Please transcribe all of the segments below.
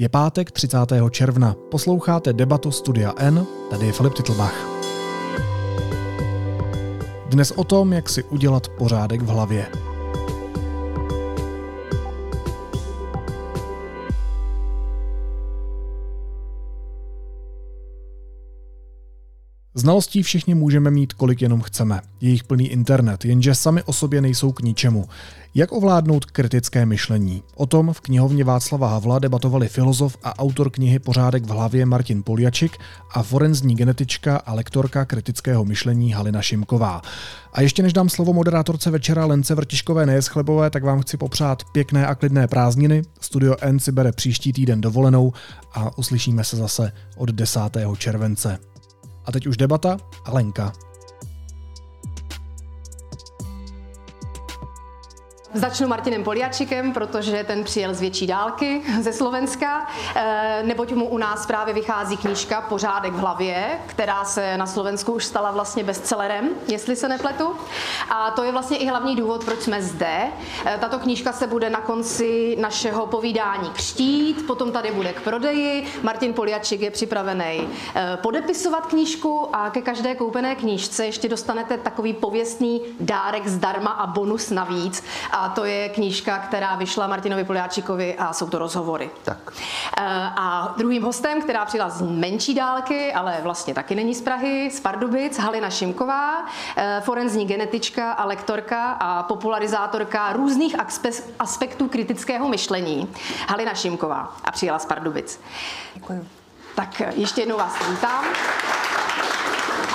Je pátek 30. června. Posloucháte debatu Studia N, tady je Filip Titlbach. Dnes o tom, jak si udělat pořádek v hlavě. Znalostí všichni můžeme mít, kolik jenom chceme. Je jich plný internet, jenže sami o sobě nejsou k ničemu. Jak ovládnout kritické myšlení? O tom v knihovně Václava Havla debatovali filozof a autor knihy Pořádek v hlavě Martin Poljačik a forenzní genetička a lektorka kritického myšlení Halina Šimková. A ještě než dám slovo moderátorce večera Lence Vrtiškové Nejeschlebové, tak vám chci popřát pěkné a klidné prázdniny. Studio N si bere příští týden dovolenou a uslyšíme se zase od 10. července. A teď už debata a Lenka. Začnu Martinem Poliačikem, protože ten přijel z větší dálky ze Slovenska, eh, neboť mu u nás právě vychází knížka Pořádek v hlavě, která se na Slovensku už stala vlastně bestsellerem, jestli se nepletu. A to je vlastně i hlavní důvod, proč jsme zde. Eh, tato knížka se bude na konci našeho povídání křtít, potom tady bude k prodeji. Martin Poliačik je připravený eh, podepisovat knížku a ke každé koupené knížce ještě dostanete takový pověstný dárek zdarma a bonus navíc. A a to je knížka, která vyšla Martinovi Poliáčikovi a jsou to rozhovory. Tak. Eh, a druhým hostem, která přijela z menší dálky, ale vlastně taky není z Prahy, z Pardubic, Halina Šimková, eh, forenzní genetička a lektorka a popularizátorka různých aspektů kritického myšlení. Halina Šimková a přijela z Pardubic. Děkuji. Tak ještě jednou vás vítám.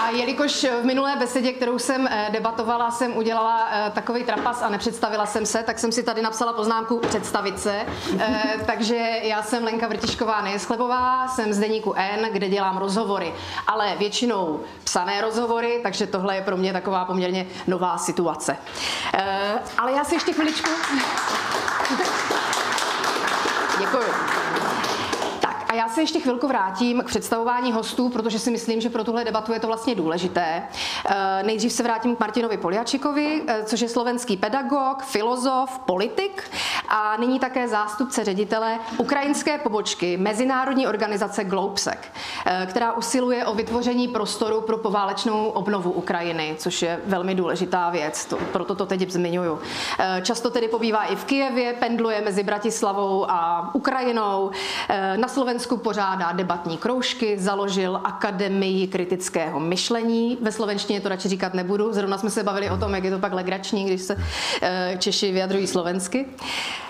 A jelikož v minulé besedě, kterou jsem eh, debatovala, jsem udělala eh, takový trapas a nepředstavila jsem se, tak jsem si tady napsala poznámku představit se. Eh, takže já jsem Lenka Vrtišková Nejeschlebová, jsem z deníku N, kde dělám rozhovory, ale většinou psané rozhovory, takže tohle je pro mě taková poměrně nová situace. Ale já si ještě chviličku... Děkuji já se ještě chvilku vrátím k představování hostů, protože si myslím, že pro tuhle debatu je to vlastně důležité. Eh, nejdřív se vrátím k Martinovi Poliačikovi, eh, což je slovenský pedagog, filozof, politik a nyní také zástupce ředitele ukrajinské pobočky Mezinárodní organizace Globsec, eh, která usiluje o vytvoření prostoru pro poválečnou obnovu Ukrajiny, což je velmi důležitá věc, to, proto to teď zmiňuju. Často tedy pobývá i v Kijevě, pendluje mezi Bratislavou a Ukrajinou. Na Slovensku Slovensku pořádá debatní kroužky, založil Akademii kritického myšlení. Ve slovenštině to radši říkat nebudu. Zrovna jsme se bavili o tom, jak je to pak legrační, když se eh, Češi vyjadřují slovensky.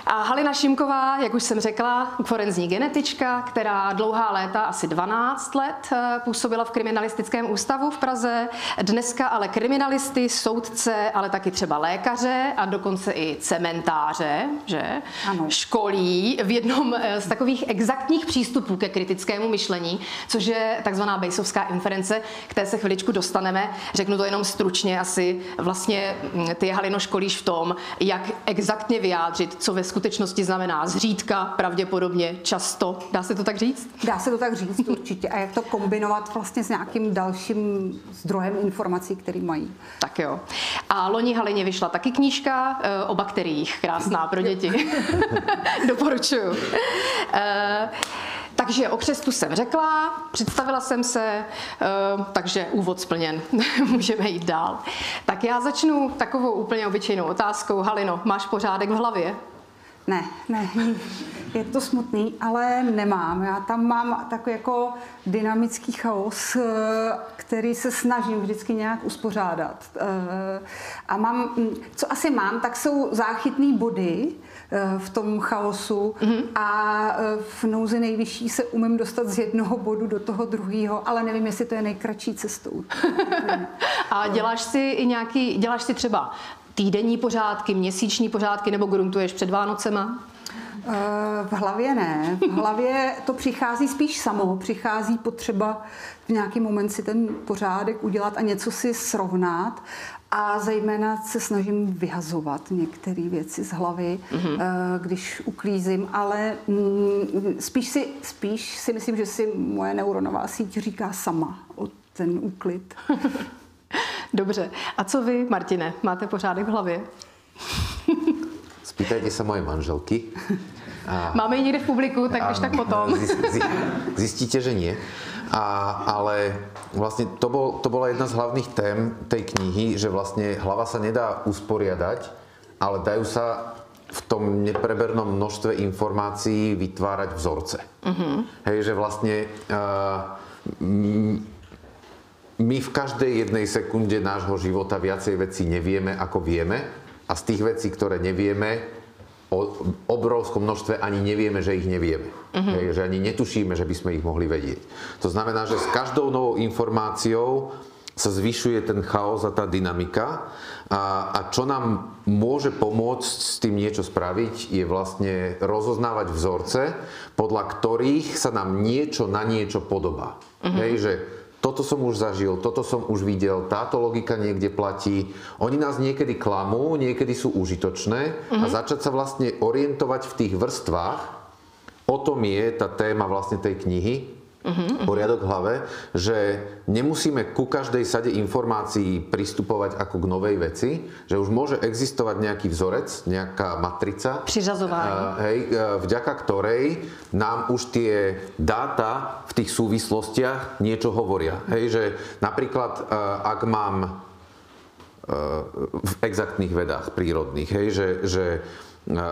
A Halina Šimková, jak už jsem řekla, forenzní genetička, která dlouhá léta, asi 12 let, eh, působila v kriminalistickém ústavu v Praze. Dneska ale kriminalisty, soudce, ale taky třeba lékaře a dokonce i cementáře, že? Ano. Školí v jednom eh, z takových exaktních přístupů ke kritickému myšlení, což je takzvaná Bejsovská inference, k té se chviličku dostaneme. Řeknu to jenom stručně asi. Vlastně hm, ty Halino školíš v tom, jak exaktně vyjádřit, co ve skutečnosti znamená zřídka, pravděpodobně, často. Dá se to tak říct? Dá se to tak říct určitě. A jak to kombinovat vlastně s nějakým dalším zdrojem informací, který mají. Tak jo. A loni Halině vyšla taky knížka eh, o bakteriích. Krásná pro děti. Doporučuju. Uh, takže o křestu jsem řekla, představila jsem se, eh, takže úvod splněn. Můžeme jít dál. Tak já začnu takovou úplně obyčejnou otázkou. Halino, máš pořádek v hlavě? Ne, ne, je to smutný, ale nemám. Já tam mám takový jako dynamický chaos, eh, který se snažím vždycky nějak uspořádat. Eh, a mám, hm, co asi mám, tak jsou záchytné body eh, v tom chaosu mm-hmm. a v nouzi nejvyšší se umím dostat z jednoho bodu do toho druhého, ale nevím, jestli to je nejkratší cestou. a děláš si i nějaký, děláš si třeba týdenní pořádky, měsíční pořádky nebo gruntuješ před Vánocema? Eh, v hlavě ne. V hlavě to přichází spíš samo. Přichází potřeba v nějaký moment si ten pořádek udělat a něco si srovnat. A zejména se snažím vyhazovat některé věci z hlavy, mm-hmm. když uklízím, ale mm, spíš si, spíš si myslím, že si moje neuronová síť říká sama o ten úklid. Dobře. A co vy, Martine? Máte pořádek v hlavě? Spýtajte se moje manželky. A... Máme ji někde v publiku, tak když tak potom. Zistíte, že nie. A, ale vlastne to, bol, to bola jedna z hlavných tém tej knihy, že vlastne hlava sa nedá usporiadať, ale dajú sa v tom neprebernom množstve informácií vytvárať vzorce. Uh-huh. Hej, že vlastne uh, my v každej jednej sekunde nášho života viacej vecí nevieme, ako vieme a z tých vecí, ktoré nevieme, o obrovskom množstve ani nevieme, že ich nevieme. Uh-huh. Hej, že ani netušíme, že by sme ich mohli vedieť. To znamená, že s každou novou informáciou sa zvyšuje ten chaos a tá dynamika. A, a čo nám môže pomôcť s tým niečo spraviť, je vlastne rozoznávať vzorce, podľa ktorých sa nám niečo na niečo podobá. Uh-huh. Hej, že toto som už zažil, toto som už videl, táto logika niekde platí. Oni nás niekedy klamú, niekedy sú užitočné uh-huh. a začať sa vlastne orientovať v tých vrstvách, o tom je tá téma vlastne tej knihy, uh-huh. poriadok v hlave, že nemusíme ku každej sade informácií pristupovať ako k novej veci, že už môže existovať nejaký vzorec, nejaká matrica. Přiřazování. Hej, vďaka ktorej nám už tie dáta v tých súvislostiach niečo hovoria. Hej, že napríklad, ak mám v exaktných vedách prírodných, hej, že, že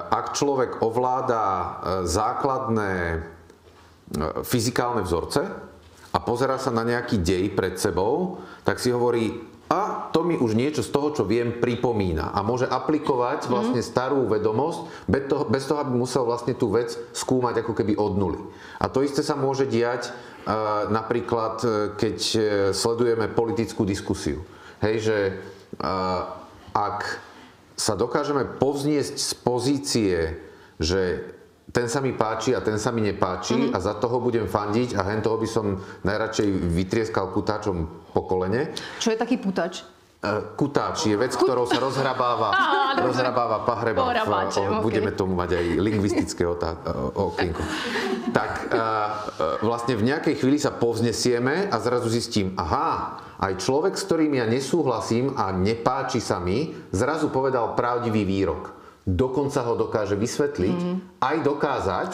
ak človek ovláda základné fyzikálne vzorce a pozera sa na nejaký dej pred sebou, tak si hovorí, a to mi už niečo z toho, čo viem, pripomína. A môže aplikovať mhm. vlastne starú vedomosť bez toho, bez toho, aby musel vlastne tú vec skúmať ako keby od nuly. A to isté sa môže diať uh, napríklad, e, keď sledujeme politickú diskusiu. Hej, že uh, ak sa dokážeme povzniesť z pozície, že ten sa mi páči a ten sa mi nepáči mm-hmm. a za toho budem fandiť a hen toho by som najradšej vytrieskal kutáčom po kolene. Čo je taký putač? E, kutáč je vec, ktorou sa rozhrabáva, rozhrabáva pahreba. O, budeme tomu mať aj lingvistické okienko. Tak e, e, vlastne v nejakej chvíli sa povznesieme a zrazu zistím, aha, aj človek, s ktorým ja nesúhlasím a nepáči sa mi, zrazu povedal pravdivý výrok dokonca ho dokáže vysvetliť, mm. aj dokázať,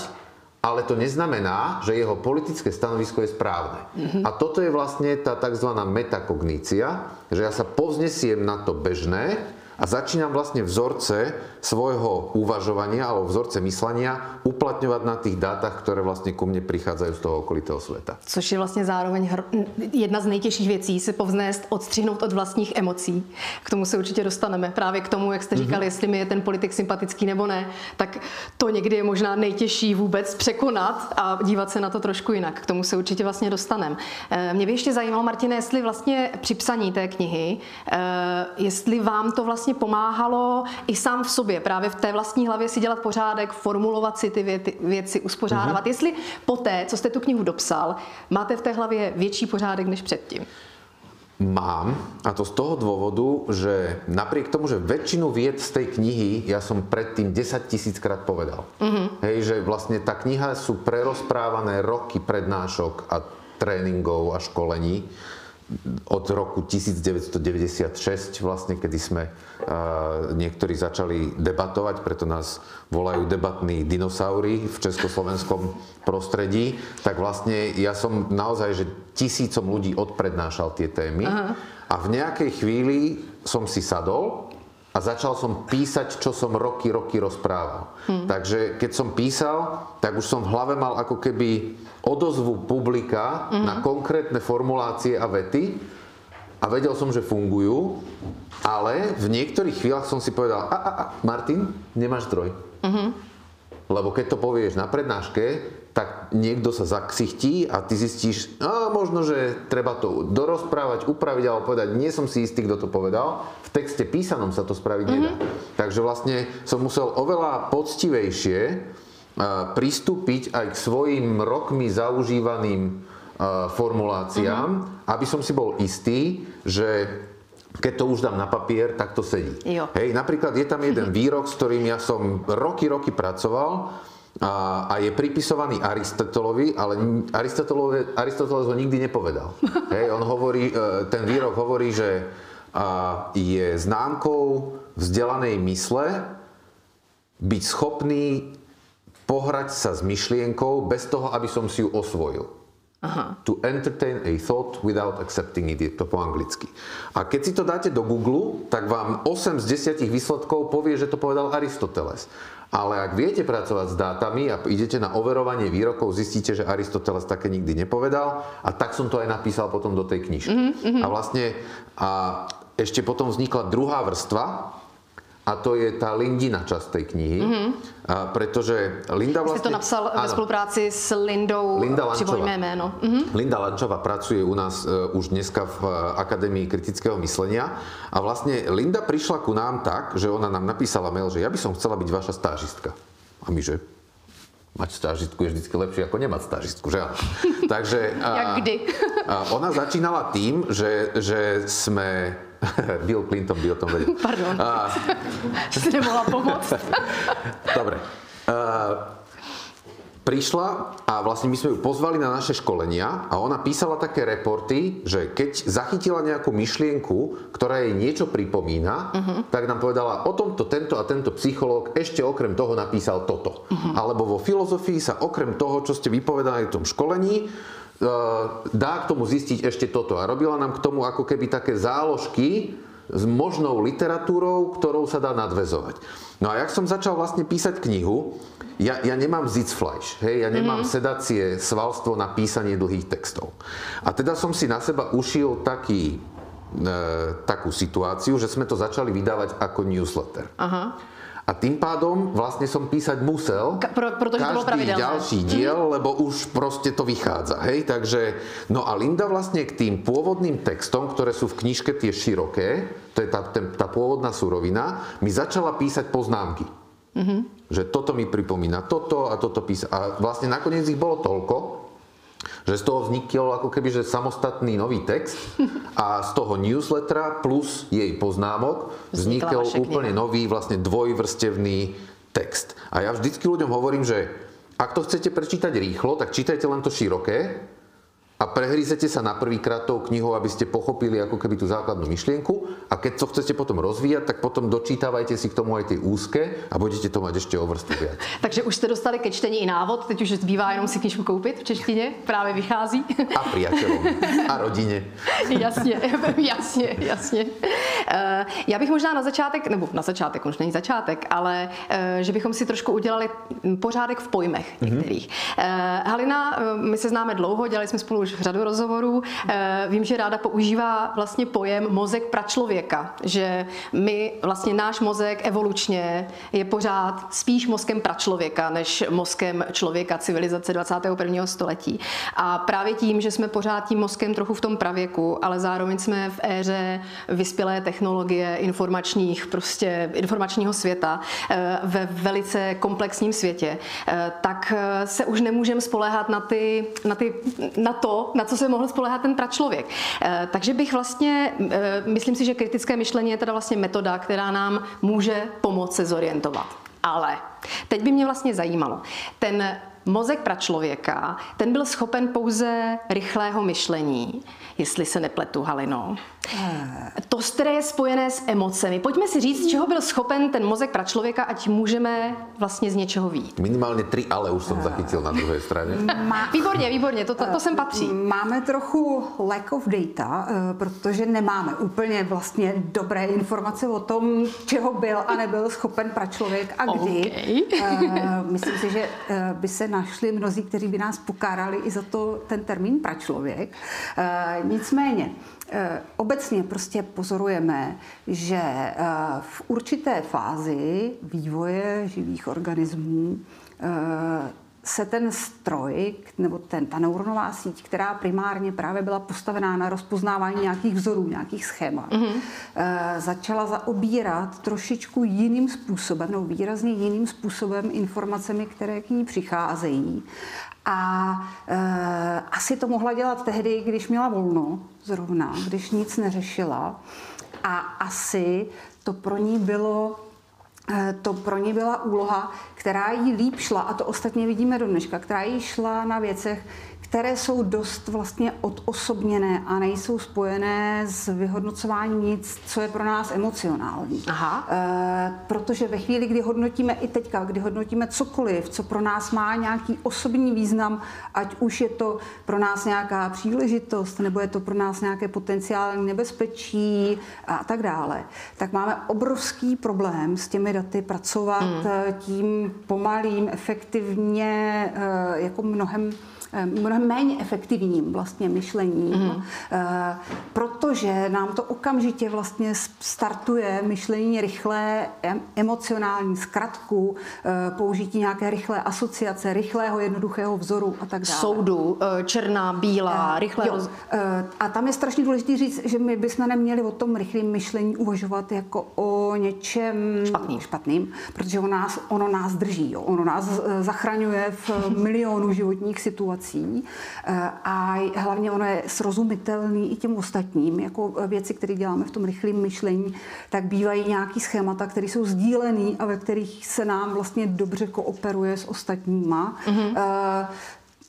ale to neznamená, že jeho politické stanovisko je správne. Mm-hmm. A toto je vlastne tá tzv. metakognícia, že ja sa povznesiem na to bežné, a začínam vlastne vzorce svojho uvažovania alebo vzorce myslenia uplatňovať na tých dátach, ktoré vlastne ku mne prichádzajú z toho okolitého sveta. Což je vlastně zároveň hr- jedna z nejtěžších věcí, se povznést, odstřihnout od vlastních emocí. K tomu se určitě dostaneme. Právě k tomu, jak jste mhm. říkali, mm-hmm. jestli mi je ten politik sympatický nebo ne, tak to někdy je možná nejtěžší vůbec překonat a dívat se na to trošku jinak. K tomu se určitě vlastně dostaneme. Eh, mě by ještě zajímalo, Martine, jestli vlastně při psaní té knihy, eh, jestli vám to vlastně vlastně pomáhalo i sám v sobě, právě v té vlastní hlavě si dělat pořádek, formulovat si ty věty, věci, uspořádávat. Mm-hmm. Jestli poté, co jste tu knihu dopsal, máte v té hlavě větší pořádek než předtím? Mám a to z toho dôvodu, že napriek tomu, že väčšinu vied z tej knihy ja som predtým 10 tisíckrát povedal. Mm-hmm. Hej, že vlastne tá kniha sú prerozprávané roky prednášok a tréningov a školení od roku 1996 vlastne, kedy sme niektorí začali debatovať, preto nás volajú debatní dinosaury v československom prostredí, tak vlastne ja som naozaj, že tisícom ľudí odprednášal tie témy Aha. a v nejakej chvíli som si sadol a začal som písať, čo som roky, roky rozprával. Hmm. Takže keď som písal, tak už som v hlave mal ako keby odozvu publika hmm. na konkrétne formulácie a vety a vedel som, že fungujú, ale v niektorých chvíľach som si povedal, a, a, a Martin, nemáš zdroj. Hmm. Lebo keď to povieš na prednáške, tak niekto sa zaksichtí a ty zistíš, a možno, že treba to dorozprávať, upraviť alebo povedať, nie som si istý, kto to povedal. V texte písanom sa to spraviť mm-hmm. nedá. Takže vlastne som musel oveľa poctivejšie pristúpiť aj k svojim rokmi zaužívaným formuláciám, mm-hmm. aby som si bol istý, že keď to už dám na papier, tak to sedí. Jo. Hej, napríklad je tam jeden výrok, s ktorým ja som roky, roky pracoval a, a je pripisovaný Aristotelovi, ale Aristoteles ho nikdy nepovedal. Hej, on hovorí, e, ten výrok hovorí, že je známkou vzdelanej mysle byť schopný pohrať sa s myšlienkou bez toho, aby som si ju osvojil. Aha. To entertain a thought without accepting it, je to po anglicky. A keď si to dáte do Google, tak vám 8 z 10 výsledkov povie, že to povedal Aristoteles. Ale ak viete pracovať s dátami a idete na overovanie výrokov, zistíte, že Aristoteles také nikdy nepovedal a tak som to aj napísal potom do tej knižky. Mm-hmm. A vlastne a ešte potom vznikla druhá vrstva, a to je tá Lindina časť tej knihy, mm-hmm. a pretože Linda vlastne... Jste to napsal áno, ve spolupráci s Lindou, Linda Lančová. jméno. Mm-hmm. Linda Lančová pracuje u nás uh, už dneska v uh, Akadémii kritického myslenia a vlastne Linda prišla ku nám tak, že ona nám napísala mail, že ja by som chcela byť vaša stážistka. A my, že mať stážistku je vždycky lepšie ako nemať stážistku, že? Takže... Jak kdy? a ona začínala tým, že, že sme Bill Clinton by o tom vedel. Pardon, a... si nemohla pomoct. Dobre. Uh, prišla a vlastne my sme ju pozvali na naše školenia a ona písala také reporty, že keď zachytila nejakú myšlienku, ktorá jej niečo pripomína, uh-huh. tak nám povedala, o tomto tento a tento psychológ ešte okrem toho napísal toto. Uh-huh. Alebo vo filozofii sa okrem toho, čo ste vypovedali v tom školení, dá k tomu zistiť ešte toto. A robila nám k tomu ako keby také záložky s možnou literatúrou, ktorou sa dá nadvezovať. No a jak som začal vlastne písať knihu, ja, ja nemám Sitzfleisch, hej, ja nemám mm-hmm. sedacie svalstvo na písanie dlhých textov. A teda som si na seba ušil taký, e, takú situáciu, že sme to začali vydávať ako newsletter. Aha. A tým pádom vlastne som písať musel Ka- pro, protože každý to bolo ďalší diel, mm. lebo už proste to vychádza. Hej? Takže, no a Linda vlastne k tým pôvodným textom, ktoré sú v knižke tie široké, to je tá, ten, tá pôvodná surovina, mi začala písať poznámky. Mm-hmm. Že toto mi pripomína toto a toto písa. A vlastne nakoniec ich bolo toľko, že z toho vznikol ako keby že samostatný nový text a z toho newslettera plus jej poznámok vznikol úplne nový vlastne dvojvrstevný text. A ja vždycky ľuďom hovorím, že ak to chcete prečítať rýchlo, tak čítajte len to široké, a prehrízete sa na prvýkrát tou knihou, aby ste pochopili ako keby tú základnú myšlienku a keď to chcete potom rozvíjať, tak potom dočítavajte si k tomu aj tie úzké a budete to mať ešte o vrstvu viac. Takže už jste dostali ke čtení i návod, teď už zbývá jenom si knižku koupit v češtině, právě vychází. A priateľom a rodine. jasně, jasně, jasně. Eh, já bych možná na začátek, nebo na začátek, už není začátek, ale eh, že bychom si trošku udělali pořádek v pojmech mhm. některých. Mm-hmm. Halina, my se známe dlouho, dělali jsme spolu už řadu rozhovorů. Eh, vím, že ráda používá vlastně pojem mozek pračlověka, že my, vlastně náš mozek evolučně je pořád spíš mozkem pračlověka, než mozkem člověka civilizace 21. století. A právě tím, že jsme pořád tím mozkem trochu v tom pravěku, ale zároveň jsme v éře vyspělé technologie informačních, prostě informačního světa, eh, ve velice komplexním světě, eh, tak se už nemůžeme spoléhat na, ty, na, ty, na to, na co se mohl spolehat ten pračlověk. Eh, takže bych vlastně, eh, myslím si, že kritické myšlení je teda vlastně metoda, která nám může pomoct se zorientovat. Ale teď by mě vlastně zajímalo, ten mozek pračlověka, ten byl schopen pouze rychlého myšlení, jestli se nepletu, Halino. To, které je spojené s emocemi. Pojďme si říct, čeho byl schopen ten mozek pra člověka, ať můžeme vlastně z něčeho vít. Minimálně tři ale už jsem zachytil na druhé straně. Má... Výborně, výborně, to, to, to sem patří. Máme trochu lack of data, eh, protože nemáme úplně vlastně dobré informace o tom, čeho byl a nebyl schopen pra člověk a kdy. Okay. Eh, myslím si, že eh, by se našli mnozí, kteří by nás pokárali i za to ten termín pračlověk. Nicméně, Eh, obecně prostě pozorujeme, že eh, v určité fázi vývoje živých organismů eh, se ten stroj, nebo ten, ta neuronová síť, která primárně právě byla postavená na rozpoznávání nějakých vzorů, nějakých schémat, mm-hmm. e, začala zaobírat trošičku jiným způsobem, nebo výrazně jiným způsobem informacemi, které k ní přicházejí. A e, asi to mohla dělat tehdy, když měla volno, zrovna, když nic neřešila. A asi to pro ní bylo Eh, to pro ní byla úloha, která jí líp šla, a to ostatně vidíme do dneška, která jí šla na věcech, které jsou dost vlastně odosobněné a nejsou spojené s vyhodnocováním nic, co je pro nás emocionální. Aha. E, protože ve chvíli, kdy hodnotíme i teďka, kdy hodnotíme cokoliv, co pro nás má nějaký osobní význam, ať už je to pro nás nějaká příležitost, nebo je to pro nás nějaké potenciální nebezpečí a tak dále, tak máme obrovský problém s těmi daty pracovat hmm. tím pomalým, efektivně, e, jako mnohem Eh, mnohem méně efektivním vlastně myšlením, mm. protože nám to okamžitě vlastně startuje myšlení rychlé, emocionální zkratku, eh, použití nějaké rychlé asociace, rychlého, jednoduchého vzoru a tak dále. Soudu, černá, bílá, rychlé. Jo. A tam je strašně důležité říct, že my bychom neměli o tom rychlém myšlení uvažovat jako o něčem špatným, špatným protože ono nás, ono nás drží, jo. ono nás zachraňuje v milionu životních situací situací eh, a hlavně ono je srozumitelný i těm ostatním, jako věci, které děláme v tom rychlém myšlení, tak bývají nějaký schémata, které jsou sdílený a ve kterých se nám vlastně dobře kooperuje s ostatníma. Mm-hmm.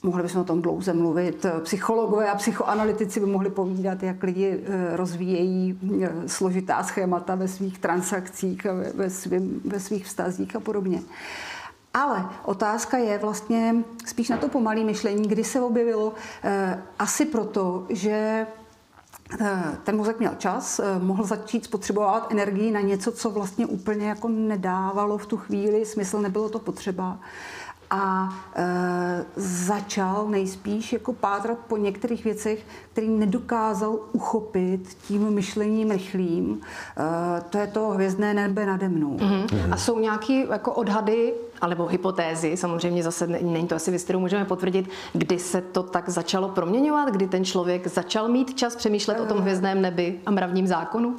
Mohli bychom o tom dlouze mluvit. Psychologové a psychoanalytici by mohli povídat, jak lidi eh, rozvíjejí složitá schémata ve svých transakcích ve, svým, ve svých vztazích a podobně. Ale otázka je vlastně spíš na to pomalé myšlení, kdy se objevilo eh, asi proto, že eh, ten mozek měl čas, eh, mohl začít spotřebovat energii na něco, co vlastně úplně jako nedávalo v tu chvíli smysl, nebylo to potřeba a e, začal nejspíš jako pátrat po některých věcech, který nedokázal uchopit tím myšlením rychlým. E, to je to hvězdné nebe nade mnou. Mm-hmm. A jsou nějaké jako odhady, alebo hypotézy, samozřejmě zase není to asi věc, kterou můžeme potvrdit, kdy se to tak začalo proměňovat, kdy ten člověk začal mít čas přemýšlet o tom hvězdném nebi a mravním zákonu?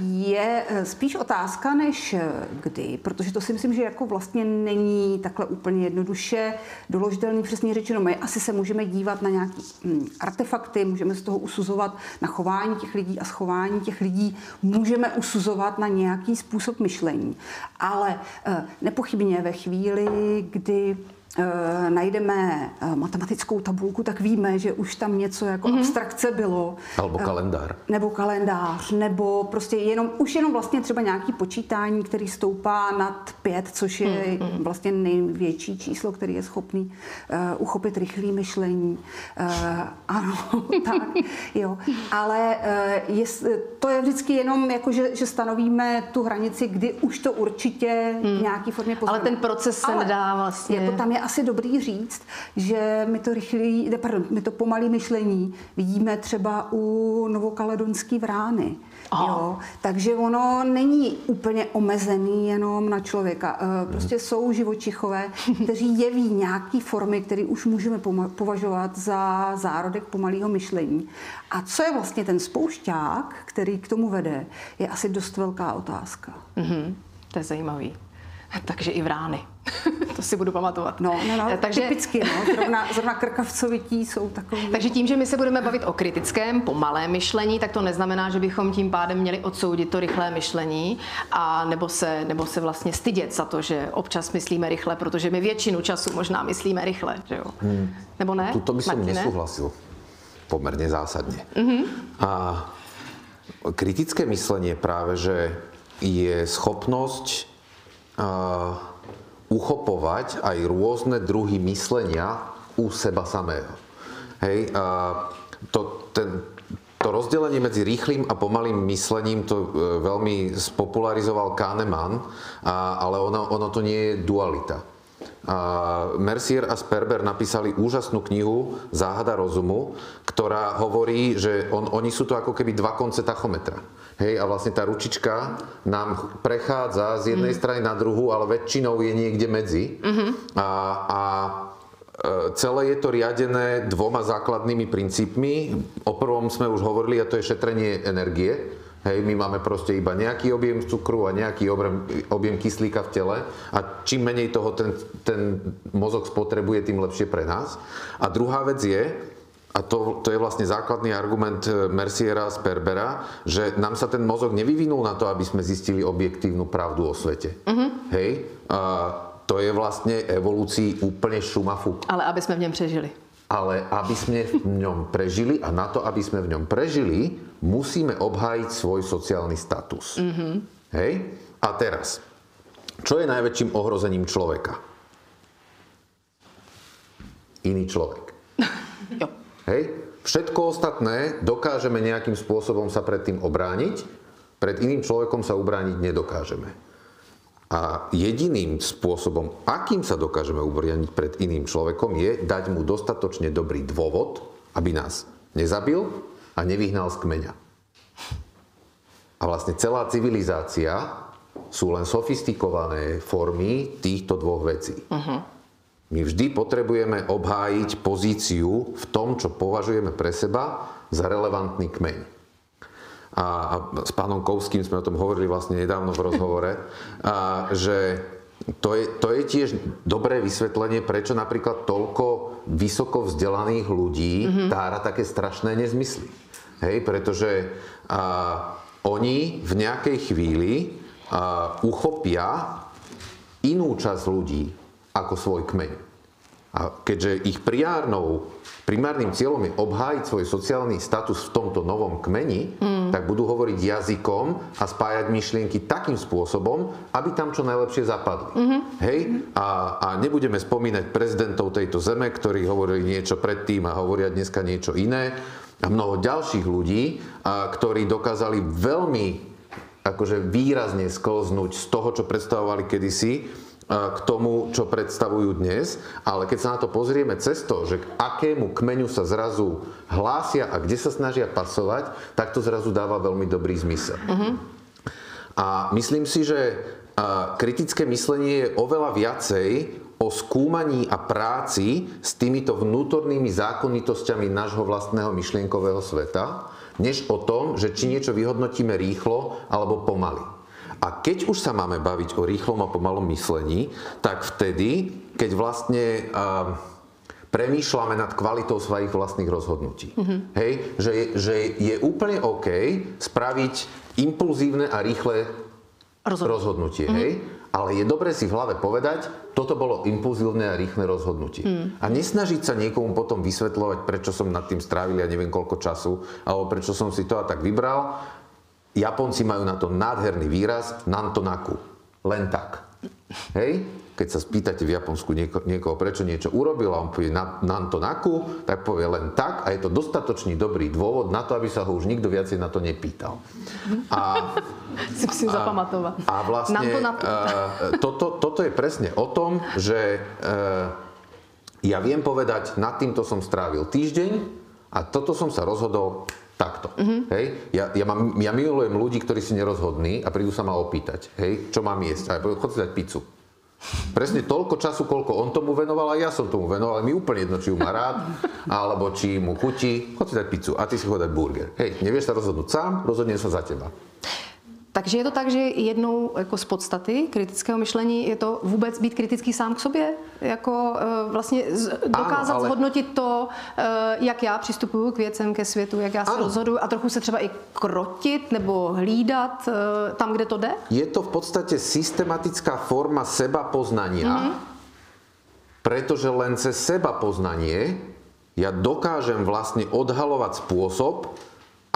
Je eh, spíš otázka než eh, kdy, protože to si myslím, že jako vlastně není takhle úplně jednoduše doložitelný přesně řečeno. My asi se můžeme dívat na nějaké hm, artefakty, můžeme z toho usuzovat na chování těch lidí a schování těch lidí můžeme usuzovat na nějaký způsob myšlení. Ale eh, nepochybně ve chvíli, kdy najdeme eh, matematickou tabulku, tak víme, že už tam něco jako mm-hmm. abstrakce bylo. Nebo eh, kalendář. Nebo kalendář, nebo prostě jenom, už jenom vlastně třeba nějaký počítání, který stoupá nad pět, což je mm-hmm. vlastně největší číslo, který je schopný uh, uchopit rychlý myšlení. Uh, ano, tak, jo. Ale uh, je, to je vždycky jenom jako, že, že stanovíme tu hranici, kdy už to určitě mm. v nějaký formě poznáme. Ale ten proces se Ale nedá vlastně. Je to tam je asi dobrý říct, že my to rychlý, pardon, my to pomalý myšlení vidíme třeba u novokaledonský vrány. Jo, takže ono není úplně omezený jenom na člověka. E, prostě jsou živočichové, kteří jeví nějaké formy, které už můžeme považovat za zárodek pomalého myšlení. A co je vlastně ten spoušťák, který k tomu vede, je asi dost velká otázka. Mm-hmm. To je zajímavý. Takže i vrány. to si budu pamatovat. No, no, no takže, typicky, no. Zrovna, zrovna krkavcovití jsou takový. Takže tím, že my se budeme bavit o kritickém, pomalém myšlení, tak to neznamená, že bychom tím pádem měli odsoudit to rychlé myšlení a nebo se, nebo se vlastně stydět za to, že občas myslíme rychle, protože my většinu času možná myslíme rychle. Že jo? Hmm. Nebo ne? Tuto by som nesouhlasil pomerne zásadne. Mm-hmm. A kritické myslenie práve, že je schopnosť uchopovať aj rôzne druhy myslenia u seba samého. Hej, a to, ten, to rozdelenie medzi rýchlým a pomalým myslením to e, veľmi spopularizoval Kahneman, a, ale ono, ono to nie je dualita. A Mercier a Sperber napísali úžasnú knihu Záhada rozumu, ktorá hovorí, že on, oni sú to ako keby dva konce tachometra. Hej, a vlastne tá ručička nám prechádza z jednej mm. strany na druhú, ale väčšinou je niekde medzi. Mm-hmm. A, a e, celé je to riadené dvoma základnými princípmi. O prvom sme už hovorili, a to je šetrenie energie. Hej, my máme proste iba nejaký objem cukru a nejaký objem, objem kyslíka v tele a čím menej toho ten, ten mozog spotrebuje, tým lepšie pre nás. A druhá vec je, a to, to je vlastne základný argument e, Merciera z Perbera, že nám sa ten mozog nevyvinul na to, aby sme zistili objektívnu pravdu o svete. Uh-huh. Hej? A to je vlastne evolúcii úplne šumafu. Ale aby sme v něm přežili. Ale aby sme v ňom prežili a na to, aby sme v ňom prežili, musíme obhájiť svoj sociálny status. Uh-huh. Hej? A teraz, čo je najväčším ohrozením človeka? Iný človek. Jo. Hej? Všetko ostatné dokážeme nejakým spôsobom sa pred tým obrániť, pred iným človekom sa ubrániť nedokážeme. A jediným spôsobom, akým sa dokážeme ubrániť pred iným človekom, je dať mu dostatočne dobrý dôvod, aby nás nezabil a nevyhnal z kmeňa. A vlastne celá civilizácia sú len sofistikované formy týchto dvoch vecí. Uh-huh. My vždy potrebujeme obhájiť pozíciu v tom, čo považujeme pre seba za relevantný kmeň. A, a s pánom Kovským sme o tom hovorili vlastne nedávno v rozhovore, a, že to je, to je tiež dobré vysvetlenie, prečo napríklad toľko vysoko vzdelaných ľudí mm-hmm. tára také strašné nezmysly. Hej, pretože a, oni v nejakej chvíli a, uchopia inú časť ľudí, ako svoj kmeň. A keďže ich primárnou, primárnym cieľom je obhájiť svoj sociálny status v tomto novom kmeni, mm. tak budú hovoriť jazykom a spájať myšlienky takým spôsobom, aby tam čo najlepšie zapadli. Mm-hmm. Hej? A, a nebudeme spomínať prezidentov tejto zeme, ktorí hovorili niečo predtým a hovoria dneska niečo iné. A mnoho ďalších ľudí, a, ktorí dokázali veľmi akože výrazne sklznúť z toho, čo predstavovali kedysi, k tomu, čo predstavujú dnes, ale keď sa na to pozrieme cez to, že k akému kmeňu sa zrazu hlásia a kde sa snažia pasovať, tak to zrazu dáva veľmi dobrý zmysel. Uh-huh. A myslím si, že kritické myslenie je oveľa viacej o skúmaní a práci s týmito vnútornými zákonitosťami nášho vlastného myšlienkového sveta, než o tom, že či niečo vyhodnotíme rýchlo alebo pomaly. A keď už sa máme baviť o rýchlom a pomalom myslení, tak vtedy, keď vlastne uh, premýšľame nad kvalitou svojich vlastných rozhodnutí. Mm-hmm. Hej, že, je, že je úplne OK spraviť impulzívne a rýchle rozhodnutie. rozhodnutie mm-hmm. hej? Ale je dobré si v hlave povedať, toto bolo impulzívne a rýchle rozhodnutie. Mm. A nesnažiť sa niekomu potom vysvetľovať, prečo som nad tým strávil ja neviem koľko času, alebo prečo som si to a tak vybral, Japonci majú na to nádherný výraz nantonaku. Len tak. Hej? Keď sa spýtate v Japonsku nieko, niekoho, prečo niečo urobil a on povie nantonaku, tak povie len tak a je to dostatočný dobrý dôvod na to, aby sa ho už nikto viacej na to nepýtal. A, si musím zapamatovať. A vlastne uh, toto, toto je presne o tom, že uh, ja viem povedať, nad týmto som strávil týždeň a toto som sa rozhodol takto. Mm-hmm. Hej? Ja, ja, mám, ja milujem ľudí, ktorí si nerozhodní a prídu sa ma opýtať, hej, čo mám jesť. A ja poviem, chod si dať pizzu. Presne toľko času, koľko on tomu venoval a ja som tomu venoval. Ale mi úplne jedno, či ju má rád, alebo či mu chutí. Chod si dať pizzu a ty si chod dať burger. Hej, nevieš sa rozhodnúť sám, rozhodne sa za teba. Takže je to tak, že jednou jako z podstaty kritického myšlení je to vůbec být kritický sám k sobě? Jako e, vlastně dokázat ano, ale... zhodnotit to, e, jak já přistupuju k věcem, ke světu, jak já se ano. rozhoduju a trochu se třeba i krotit nebo hlídat e, tam, kde to jde? Je to v podstatě systematická forma seba poznania, mm-hmm. pretože len cez seba poznanie ja dokážem vlastne odhalovať spôsob,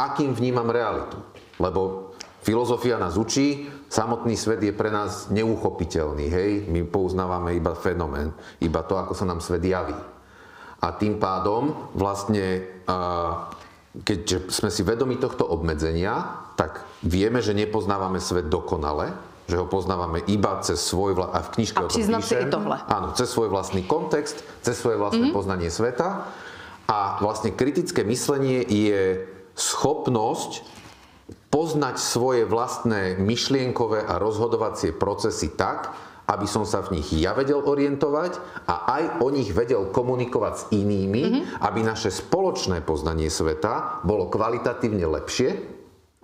akým vnímam realitu. Lebo Filozofia nás učí, samotný svet je pre nás neuchopiteľný, hej? My pouznávame iba fenomén, iba to, ako sa nám svet javí. A tým pádom vlastne, keď sme si vedomi tohto obmedzenia, tak vieme, že nepoznávame svet dokonale, že ho poznávame iba cez svoj vla- a v knižke a o tom píšem, si i tohle. Áno, cez svoj vlastný kontext, cez svoje vlastné mm-hmm. poznanie sveta. A vlastne kritické myslenie je schopnosť poznať svoje vlastné myšlienkové a rozhodovacie procesy tak, aby som sa v nich ja vedel orientovať a aj o nich vedel komunikovať s inými, mm-hmm. aby naše spoločné poznanie sveta bolo kvalitatívne lepšie,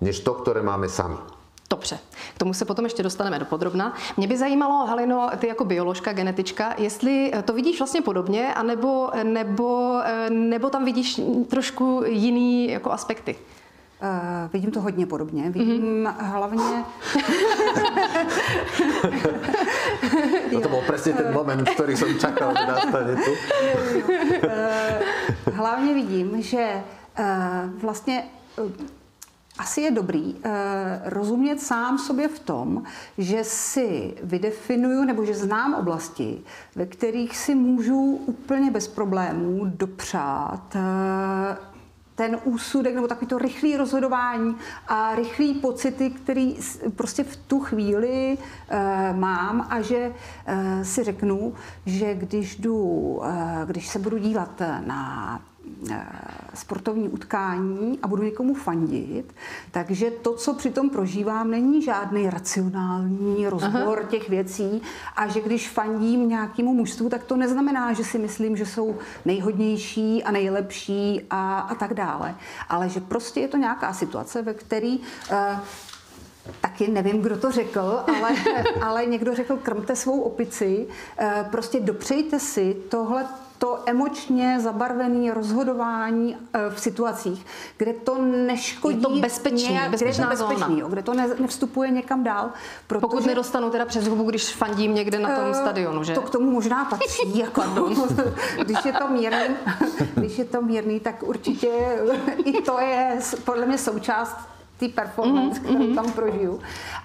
než to, ktoré máme sami. Dobře, k tomu se potom ještě dostaneme do podrobna. Mě by zajímalo, Halino, ty jako bioložka, genetička, jestli to vidíš vlastně podobně, anebo, nebo, nebo tam vidíš trošku jiný jako aspekty. Uh, vidím to hodně podobně. Vidím mm-hmm. hlavně... no to byl přesně ten moment, který jsem čekal, že nastane tu. Uh, hlavně vidím, že uh, vlastně uh, asi je dobrý uh, rozumět sám sobě v tom, že si vydefinuju nebo že znám oblasti, ve kterých si můžu úplně bez problémů dopřát uh, ten úsudek nebo takový to rychlé rozhodování a rychlé pocity, který prostě v tu chvíli e, mám a že e, si řeknu, že když, jdu, e, když se budu dívat na sportovní utkání a budu někomu fandit, takže to, co přitom prožívám, není žádný racionální rozbor Aha. těch věcí. A že když fandím nějakému mužstvu, tak to neznamená, že si myslím, že jsou nejhodnější a nejlepší a, a tak dále, ale že prostě je to nějaká situace, ve které uh, taky nevím, kdo to řekl, ale, ale někdo řekl, krmte svou opici, eh, prostě dopřejte si tohle to emočně zabarvené rozhodování eh, v situacích, kde to neškodí. Je to bezpečný, nějak, bezpečná kde je to bezpečný, jo, kde to ne, nevstupuje někam dál. Protože, Pokud nedostanu teda přes hubu, když fandím někde na tom uh, stadionu, že? To k tomu možná patří, jako, když je to mírný, když je to mírný, tak určitě i to je podle mě součást té performance, mm-hmm. kterou mhm. tam prožiju.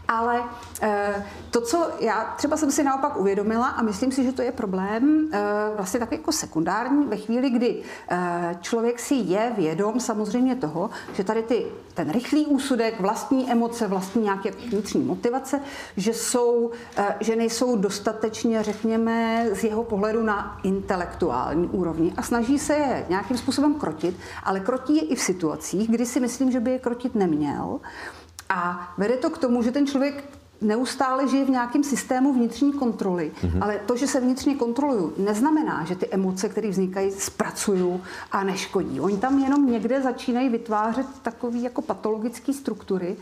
Ale e, to, co já třeba jsem si naopak uvědomila a myslím si, že to je problém e, vlastně tak jako sekundární ve chvíli, kdy e, člověk si je vědom samozřejmě toho, že tady ty, ten rychlý úsudek, vlastní emoce, vlastní nějaké vnitřní motivace, že, jsou, e, že nejsou dostatečně, řekněme, z jeho pohledu na intelektuální úrovni a snaží se je nějakým způsobem krotit, ale krotí je i v situacích, kdy si myslím, že by je krotit neměl. A vede to k tomu, že ten člověk neustále žije v nějakém systému vnitřní kontroly. Mm-hmm. Ale to, že se vnitřně kontroluju, neznamená, že ty emoce, které vznikají, zpracuju a neškodí. Oni tam jenom někde začínají vytvářet takové jako patologické struktury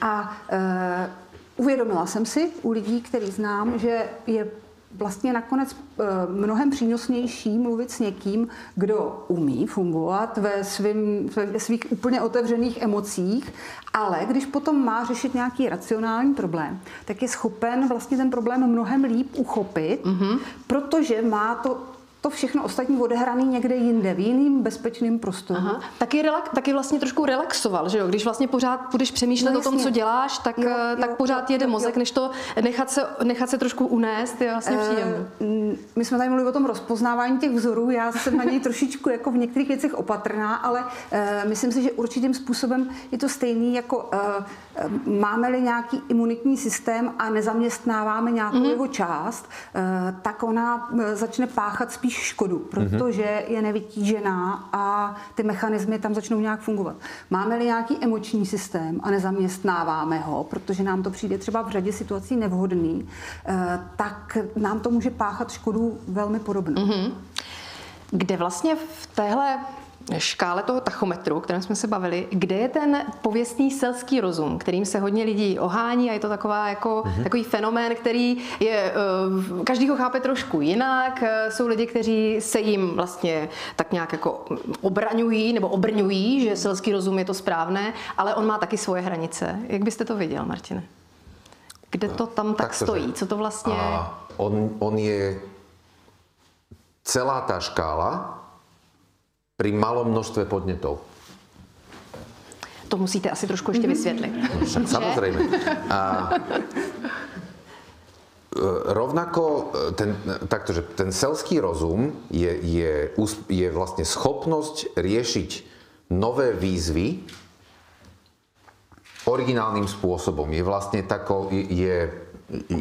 a e, uvědomila jsem si u lidí, který znám, že je vlastně nakonec eh, mnohem přínosnější mluvit s někým, kdo umí fungovat ve, svým, ve svých úplně otevřených emocích, ale když potom má řešit nějaký racionální problém, tak je schopen vlastně ten problém mnohem líp uchopit, mm-hmm. protože má to to všechno ostatní odehraný někde jinde, v jiným bezpečným prostoru. Aha. Taky, relax, taky vlastně trošku relaxoval, že jo? Když vlastně pořád budeš přemýšlet no, o tom, co děláš, tak, jo, eh, tak jo, pořád jo, jede jo, mozek, jo. než to nechat se, nechat se trošku unést, je vlastně uh, příjemné. My jsme tady mluvili o tom rozpoznávání těch vzorů, já jsem na něj trošičku jako v některých věcech opatrná, ale uh, myslím si, že určitým způsobem je to stejný jako uh, máme-li nějaký imunitní systém a nezaměstnáváme nějakou mm-hmm. jeho část, uh, tak ona začne páchat spíš spíš škodu, protože mm-hmm. je nevytížená a ty mechanismy tam začnou nějak fungovat. Máme-li nějaký emoční systém a nezaměstnáváme ho, protože nám to přijde třeba v řadě situací nevhodný, eh, tak nám to může páchat škodu velmi podobnou. Mm-hmm. Kde vlastně v téhle škále toho tachometru, o kterém jsme se bavili, kde je ten pověstný selský rozum, kterým se hodně lidí ohání a je to taková jako, mm-hmm. takový fenomén, který je, uh, každý ho chápe trošku jinak. Uh, jsou lidi, kteří se jim vlastně tak nějak jako obraňují nebo obrňují, že selský rozum je to správné, ale on má taky svoje hranice. Jak byste to viděl, Martine? Kde to tam tak, tak stojí? Co to vlastně... A on, on je celá ta škála, pri malom množstve podnetov. To musíte asi trošku ještě vysvětlit. No, však samozřejmě. A, e, rovnako e, ten, takto, že ten selský rozum je, je, je vlastne schopnosť riešiť nové výzvy originálnym spôsobom. Je vlastne tako, je,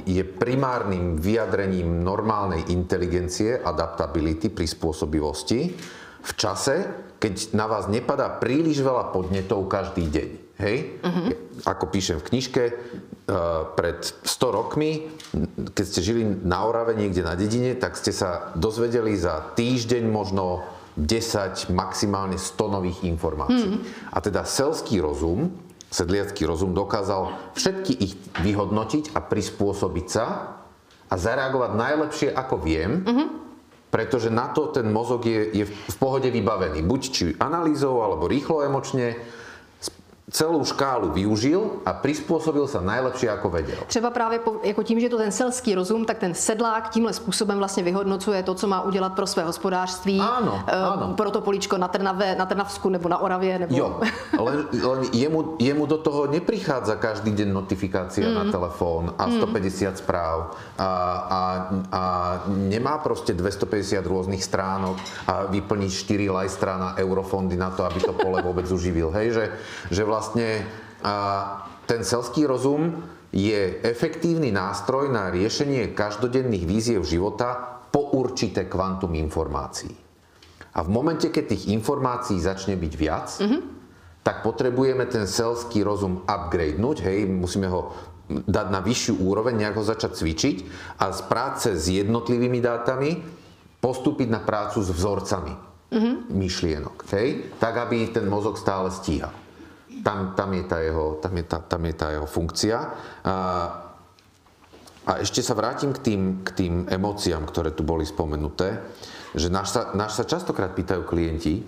je primárnym vyjadrením normálnej inteligencie, adaptability, prispôsobivosti v čase, keď na vás nepadá príliš veľa podnetov každý deň. Hej? Uh-huh. Ako píšem v knižke, uh, pred 100 rokmi, keď ste žili na Orave niekde na dedine, tak ste sa dozvedeli za týždeň možno 10, maximálne 100 nových informácií. Uh-huh. A teda selský rozum sedliacký rozum dokázal všetky ich vyhodnotiť a prispôsobiť sa a zareagovať najlepšie, ako viem, mm-hmm. Pretože na to ten mozog je, je v pohode vybavený. Buď či analýzou, alebo rýchlo emočne, celou škálu využil a prispôsobil sa najlepšie, ako vedel. Třeba právě po, jako tím, že je to ten selský rozum, tak ten sedlák tímhle způsobem vlastně vyhodnocuje to, co má udělat pro své hospodářství, Áno, áno. pro to políčko na, Trnave, na Trnavsku nebo na Oravě. Nebo... Jo, len, len jemu, jemu do toho neprichádza každý deň notifikácia mm. na telefón a 150 správ a, a, a nemá proste 250 rôznych stránok a vyplniť 4 lajstra na eurofondy na to, aby to pole vôbec uživil. Hej, že, že vlastne a, ten selský rozum je efektívny nástroj na riešenie každodenných víziev života po určité kvantum informácií. A v momente, keď tých informácií začne byť viac, mm-hmm. tak potrebujeme ten selský rozum upgradenúť, hej, musíme ho dať na vyššiu úroveň, nejak ho začať cvičiť a z práce s jednotlivými dátami postúpiť na prácu s vzorcami mm-hmm. myšlienok, hej, tak aby ten mozog stále stíhal. Tam, tam, je, tá jeho, tam, je, tá, tam je tá jeho funkcia. A, a ešte sa vrátim k tým, k tým emóciám, ktoré tu boli spomenuté, že náš sa, náš sa častokrát pýtajú klienti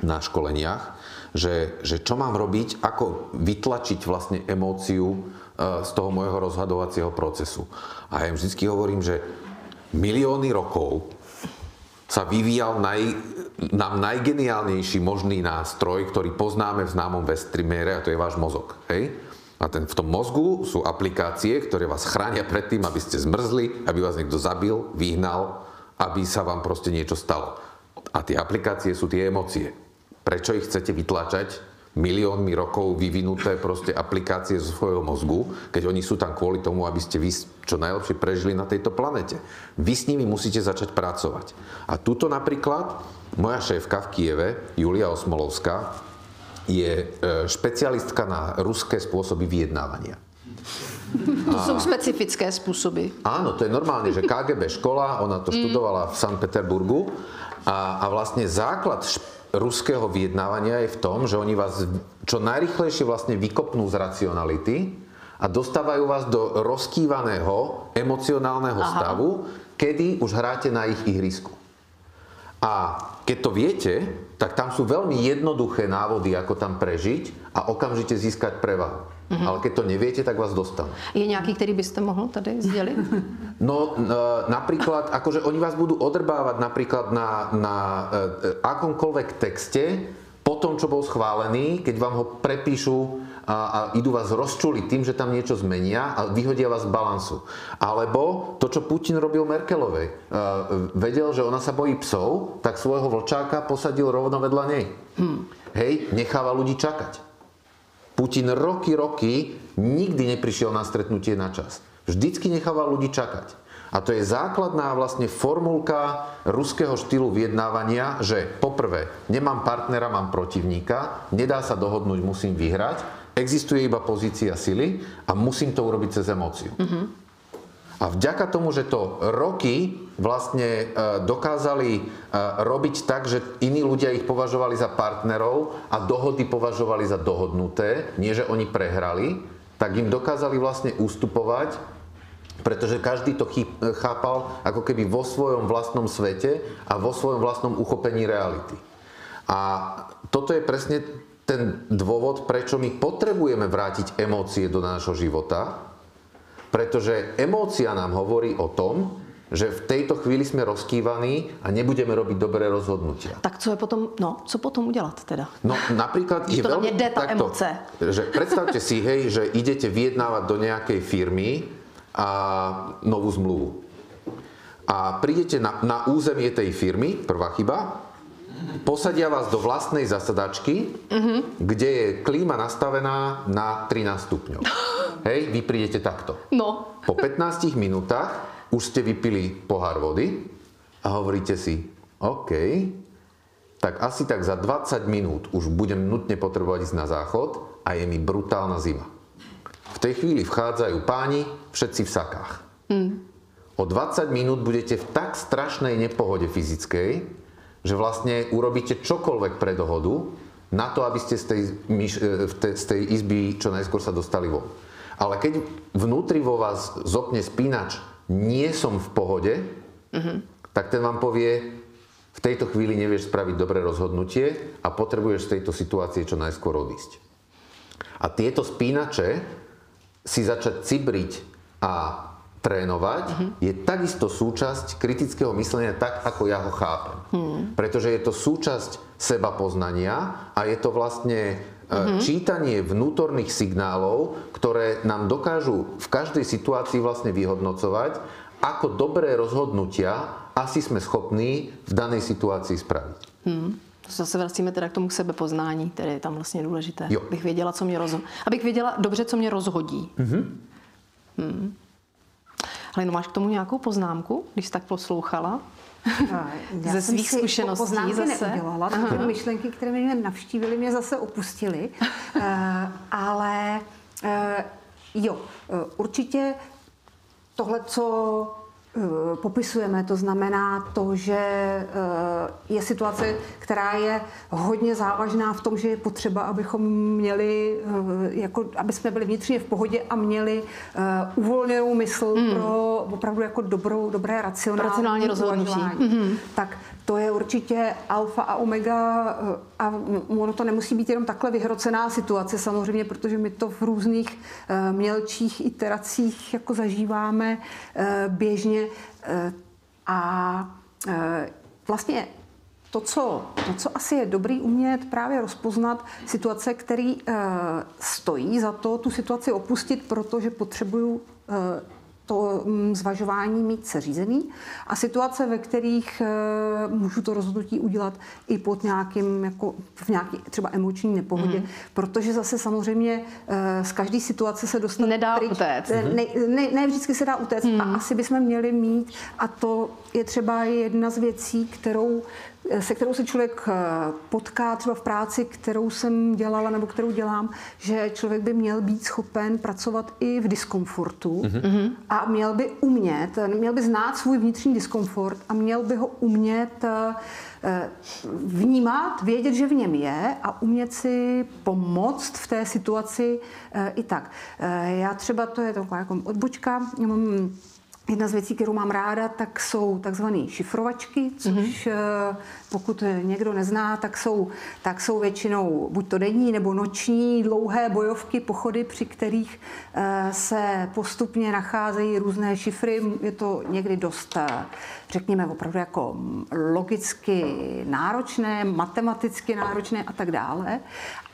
na školeniach, že, že čo mám robiť, ako vytlačiť vlastne emóciu e, z toho môjho rozhadovacieho procesu. A ja im vždy hovorím, že milióny rokov sa vyvíjal naj, nám najgeniálnejší možný nástroj, ktorý poznáme v známom Westrimere, a to je váš mozog. Hej? A ten, v tom mozgu sú aplikácie, ktoré vás chránia pred tým, aby ste zmrzli, aby vás niekto zabil, vyhnal, aby sa vám proste niečo stalo. A tie aplikácie sú tie emócie. Prečo ich chcete vytlačať? miliónmi rokov vyvinuté proste aplikácie zo svojho mozgu, keď oni sú tam kvôli tomu, aby ste vy čo najlepšie prežili na tejto planete. Vy s nimi musíte začať pracovať. A tuto napríklad moja šéfka v Kieve, Julia Osmolovská, je e, špecialistka na ruské spôsoby vyjednávania. To sú specifické spôsoby. Áno, to je normálne, že KGB škola, ona to študovala v Sankt Peterburgu a, a vlastne základ špe- ruského vyjednávania je v tom, že oni vás čo najrychlejšie vlastne vykopnú z racionality a dostávajú vás do rozkývaného emocionálneho Aha. stavu, kedy už hráte na ich ihrisku. A keď to viete, tak tam sú veľmi jednoduché návody, ako tam prežiť a okamžite získať prevahu. Mm-hmm. Ale keď to neviete, tak vás dostanú. Je nejaký, ktorý by ste mohol tady sdělit? No e, napríklad, akože oni vás budú odrbávať napríklad na, na e, akomkoľvek texte, po tom, čo bol schválený, keď vám ho prepíšu a, a idú vás rozčuliť tým, že tam niečo zmenia a vyhodia vás z balansu. Alebo to, čo Putin robil Merkelovej. E, vedel, že ona sa bojí psov, tak svojho vlčáka posadil rovno vedľa nej. Hmm. Hej, necháva ľudí čakať. Putin roky, roky nikdy neprišiel na stretnutie na čas. Vždycky nechával ľudí čakať. A to je základná vlastne formulka ruského štýlu vyjednávania, že poprvé, nemám partnera, mám protivníka, nedá sa dohodnúť, musím vyhrať, existuje iba pozícia sily a musím to urobiť cez emóciu. Mm-hmm. A vďaka tomu, že to roky vlastne e, dokázali e, robiť tak, že iní ľudia ich považovali za partnerov a dohody považovali za dohodnuté, nie že oni prehrali, tak im dokázali vlastne ústupovať, pretože každý to chápal ako keby vo svojom vlastnom svete a vo svojom vlastnom uchopení reality. A toto je presne ten dôvod, prečo my potrebujeme vrátiť emócie do nášho života, pretože emócia nám hovorí o tom, že v tejto chvíli sme rozkývaní a nebudeme robiť dobré rozhodnutia. Tak co je potom, no, co potom udělat teda? No napríklad je to jde ta takto, emoce. Že predstavte si, hej, že idete vyjednávať do nejakej firmy a novú zmluvu. A prídete na, na územie tej firmy, prvá chyba, posadia vás do vlastnej zasadačky, mm-hmm. kde je klíma nastavená na 13 stupňov. Hej, vy prídete takto. No. Po 15 minútach už ste vypili pohár vody a hovoríte si, OK, tak asi tak za 20 minút už budem nutne potrebovať ísť na záchod a je mi brutálna zima. V tej chvíli vchádzajú páni, všetci v sakách. Mm. O 20 minút budete v tak strašnej nepohode fyzickej, že vlastne urobíte čokoľvek pre dohodu, na to, aby ste z tej, e, z tej izby čo najskôr sa dostali von. Ale keď vnútri vo vás zopne spínač, nie som v pohode, mm-hmm. tak ten vám povie, v tejto chvíli nevieš spraviť dobré rozhodnutie a potrebuješ z tejto situácie čo najskôr odísť. A tieto spínače si začať cibriť a trénovať mm-hmm. je takisto súčasť kritického myslenia tak, ako ja ho chápem. Mm. Pretože je to súčasť seba poznania a je to vlastne mm-hmm. čítanie vnútorných signálov, ktoré nám dokážu v každej situácii vlastne vyhodnocovať, ako dobré rozhodnutia asi jsme schopní v dané situaci spravit. Hmm. Zase vracíme teda k tomu sebepoznání, které je tam vlastně důležité. Jo. Abych věděla, co mě rozhodí. Abych věděla dobře, co mě rozhodí. Mm-hmm. Hmm. Ale no máš k tomu nějakou poznámku, když jsi tak poslouchala? Já ze svých zkušeností poznámky zase? neudělala, ty myšlenky, které mě navštívily, mě zase opustily. uh, ale uh, jo, uh, určitě tohle, co Eh, popisujeme. To znamená to, že eh, je situace, která je hodně závažná v tom, že je potřeba, abychom měli, eh, jako, aby jsme byli vnitřně v pohodě a měli uvolněnou mysl mm. pro opravdu jako dobrou, dobré racionální, racionální rozhodnutí. Mm-hmm. Tak to je určitě alfa a omega a ono to nemusí být jenom takhle vyhrocená situace samozřejmě, protože my to v různých mělčích iteracích jako zažíváme běžně Eh, a eh, vlastně to co, to, co asi je dobrý umět právě rozpoznat situace, který eh, stojí za to tu situaci opustit, protože potřebuju to mm, zvažování mít seřízený a situace, ve kterých eh, můžu to rozhodnutí udělat i pod nějakým, jako v nějaké třeba emoční nepohodě, mm. protože zase samozřejmě eh, z každé situace se dostat Nedá pryč, utéct. Ne, ne, ne vždycky se dá utéct mm. a asi bychom měli mít a to je třeba jedna z věcí, kterou se kterou se člověk eh, potká třeba v práci, kterou jsem dělala nebo kterou dělám, že člověk by měl být schopen pracovat i v diskomfortu mm-hmm. a měl by umět, měl by znát svůj vnitřní diskomfort a měl by ho umět eh, vnímat, vědět, že v něm je a umět si pomoct v té situaci eh, i tak. Já třeba, to je taková jako odbočka, mám Jedna z věcí, kterou mám ráda, tak jsou takzvané šifrovačky, což mm-hmm. pokud někdo nezná, tak jsou, tak jsou většinou buď to denní nebo noční dlouhé bojovky, pochody, při kterých eh, se postupně nacházejí různé šifry. Je to někdy dost, eh, řekněme, opravdu jako logicky náročné, matematicky náročné a tak dále.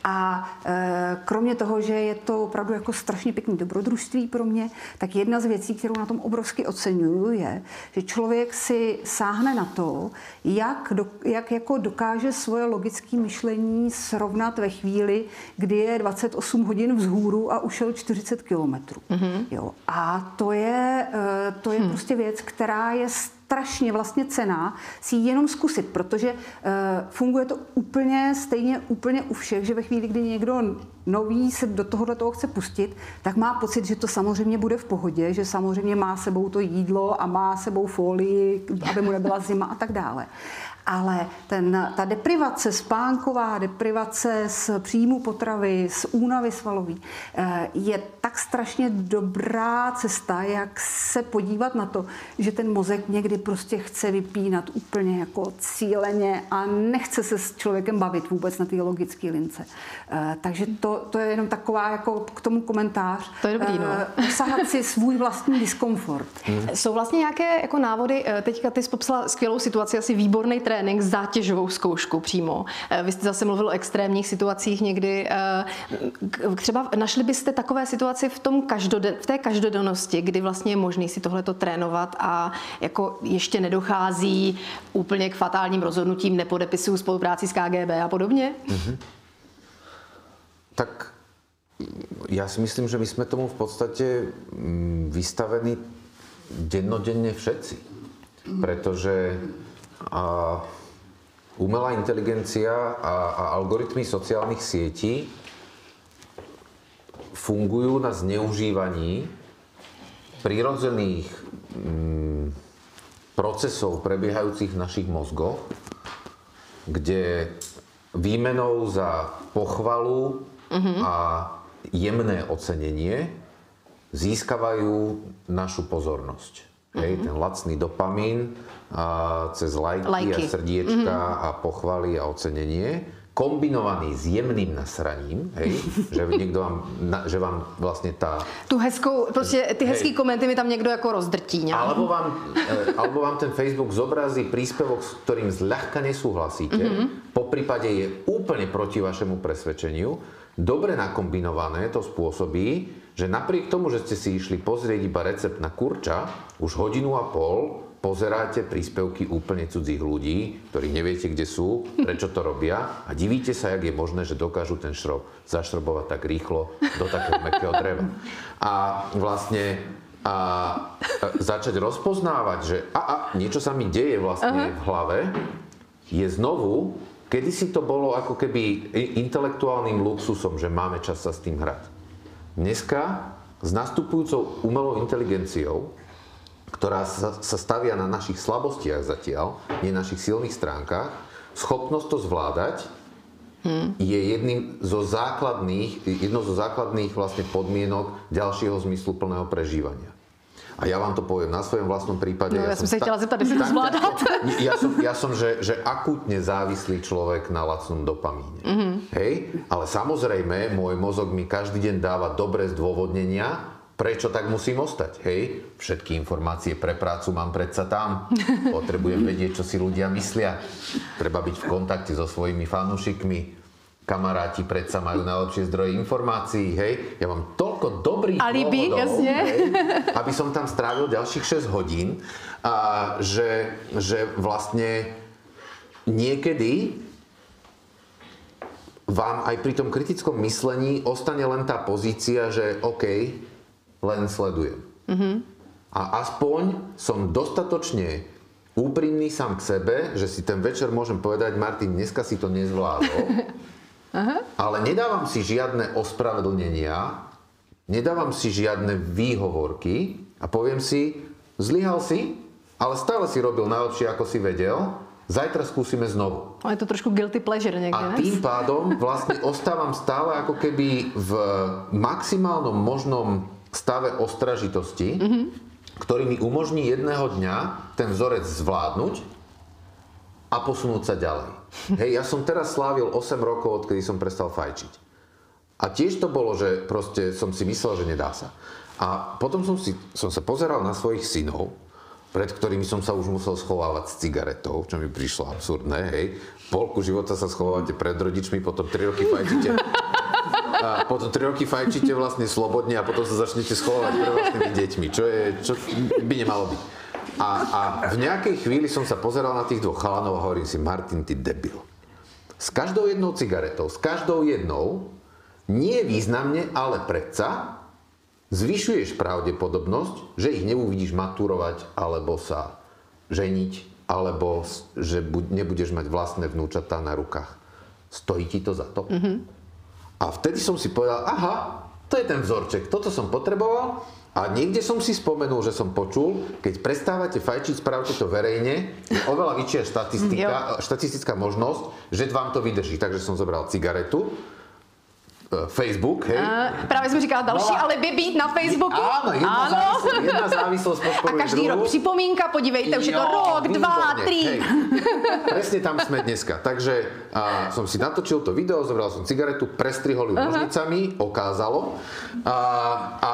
A e, kromě toho, že je to opravdu jako strašně pěkný dobrodružství pro mě, tak jedna z věcí, kterou na tom obrovsky oceňuju, je, že člověk si sáhne na to, jak, do, jak jako dokáže svoje logické myšlení srovnat ve chvíli, kdy je 28 hodin vzhůru a ušel 40 kilometrů. Mm-hmm. A to je, e, to je hmm. prostě věc, která je strašně vlastně cená si ji jenom zkusit, protože uh, funguje to úplně stejně úplně u všech, že ve chvíli, kdy někdo nový se do tohohle toho chce pustit, tak má pocit, že to samozřejmě bude v pohodě, že samozřejmě má sebou to jídlo a má sebou folii, aby mu nebyla zima a tak dále ale ten, ta deprivace spánková, deprivace z příjmu potravy, z únavy svalový, eh, je tak strašně dobrá cesta, jak se podívat na to, že ten mozek někdy prostě chce vypínat úplně jako cíleně a nechce se s člověkem bavit vůbec na té logické lince. Eh, takže to, to je jenom taková jako k tomu komentář. To je dobrý, no. Eh, usahat si svůj vlastní diskomfort. Hmm. Jsou vlastně nějaké jako návody, teďka ty jsi popsala skvělou situaci, asi výborný trend, trénink, zátěžovou zkoušku přímo. Eh, vy jste zase mluvil o extrémních situacích někdy. Eh, třeba našli byste takové situaci v, tom každode, v té každodennosti, kdy vlastně je možné si tohleto trénovat a jako ještě nedochází úplně k fatálním rozhodnutím, nepodepisuju spolupráci s KGB a podobně? Mm-hmm. Tak já si myslím, že my jsme tomu v podstatě mm, vystavení dennodenne všetci. Pretože a umelá inteligencia a, a algoritmy sociálnych sietí fungujú na zneužívaní prírodzených mm, procesov prebiehajúcich v našich mozgoch, kde výmenou za pochvalu a jemné ocenenie získavajú našu pozornosť. Hej, ten lacný dopamín a cez lajky, Lajky. a srdiečka a pochvaly a ocenenie kombinovaný s jemným nasraním, hej, že niekto vám, na, že vám vlastne tá Tu hezkou, prostě ty hezký Hej. komenty mi tam někdo jako rozdrtí. nějak. alebo vám, e, alebo vám ten Facebook zobrazí príspevok, s ktorým zľahka nesúhlasíte, mm-hmm. po prípade je úplne proti vašemu presvedčeniu. Dobre nakombinované to spôsobí, že napriek tomu, že ste si išli pozrieť iba recept na kurča, už hodinu a pol pozeráte príspevky úplne cudzích ľudí, ktorí neviete, kde sú, prečo to robia a divíte sa, jak je možné, že dokážu ten šrob zašrobovať tak rýchlo do takého mäkkého dreva. A vlastne a a začať rozpoznávať, že a, a niečo sa mi deje vlastne v hlave, je znovu, kedysi to bolo ako keby intelektuálnym luxusom, že máme čas sa s tým hrať. Dneska s nastupujúcou umelou inteligenciou, ktorá sa, sa stavia na našich slabostiach zatiaľ, nie našich silných stránkach, schopnosť to zvládať je jedným zo základných, jednou zo základných vlastne podmienok ďalšieho zmysluplného prežívania. A ja vám to poviem na svojom vlastnom prípade. No, ja som sa ta- chtěla zeptat, jestli to zvládáte. Ja som, ja som že, že akútne závislý človek na lacnom dopamíne. Mhm. Hej? Ale samozrejme, môj mozog mi každý deň dáva dobré zdôvodnenia, prečo tak musím ostať. Hej? Všetky informácie pre prácu mám predsa tam. Potrebujem vedieť, čo si ľudia myslia. Treba byť v kontakte so svojimi fanúšikmi. Kamaráti predsa majú najlepšie zdroje informácií, hej? Ja mám toľko dobrých Alibi, dôvodov, jasne. hej, aby som tam strávil ďalších 6 hodín a že, že vlastne niekedy vám aj pri tom kritickom myslení ostane len tá pozícia, že OK, len sledujem. A aspoň som dostatočne úprimný sám k sebe, že si ten večer môžem povedať, Martin, dneska si to nezvládol, ale nedávam si žiadne ospravedlnenia, nedávam si žiadne výhovorky a poviem si, zlyhal si, ale stále si robil najlepšie, ako si vedel, zajtra skúsime znovu. Ale je to trošku guilty pleasure někdy, A tým pádom vlastne ostávam stále ako keby v maximálnom možnom stave ostražitosti, ktorý mi umožní jedného dňa ten vzorec zvládnuť a posunúť sa ďalej. Hej, ja som teraz slávil 8 rokov, odkedy som prestal fajčiť. A tiež to bolo, že proste som si myslel, že nedá sa. A potom som, si, som sa pozeral na svojich synov, pred ktorými som sa už musel schovávať s cigaretou, čo mi prišlo absurdné, hej. Polku života sa schovávate pred rodičmi, potom 3 roky fajčíte. A potom 3 roky fajčíte vlastne slobodne a potom sa začnete schovávať pred vlastnými deťmi, čo, je, čo by nemalo byť. A, a v nejakej chvíli som sa pozeral na tých dvoch chalanov a hovorím si, Martin, ty debil. S každou jednou cigaretou, s každou jednou, nie významne, ale predsa, zvyšuješ pravdepodobnosť, že ich neuvidíš maturovať, alebo sa ženiť, alebo že bu- nebudeš mať vlastné vnúčatá na rukách. Stojí ti to za to? A vtedy som si povedal, aha, to je ten vzorček, toto som potreboval a niekde som si spomenul, že som počul, keď prestávate fajčiť, spravte to verejne, je oveľa väčšia štatistika, štatistická možnosť, že vám to vydrží. Takže som zobral cigaretu, Facebook, hej. A právě jsem říkala další No alibi být na Facebooku. Áno, jedna, ano. Závislosť, jedna závislosť A každý druhú. rok připomínka, podívejte, už je to rok, dva, výborne, tři. hej. Presne tam sme dneska. Takže a, som si natočil to video, zobral som cigaretu, prestrihol ju nožnicami, okázalo a, a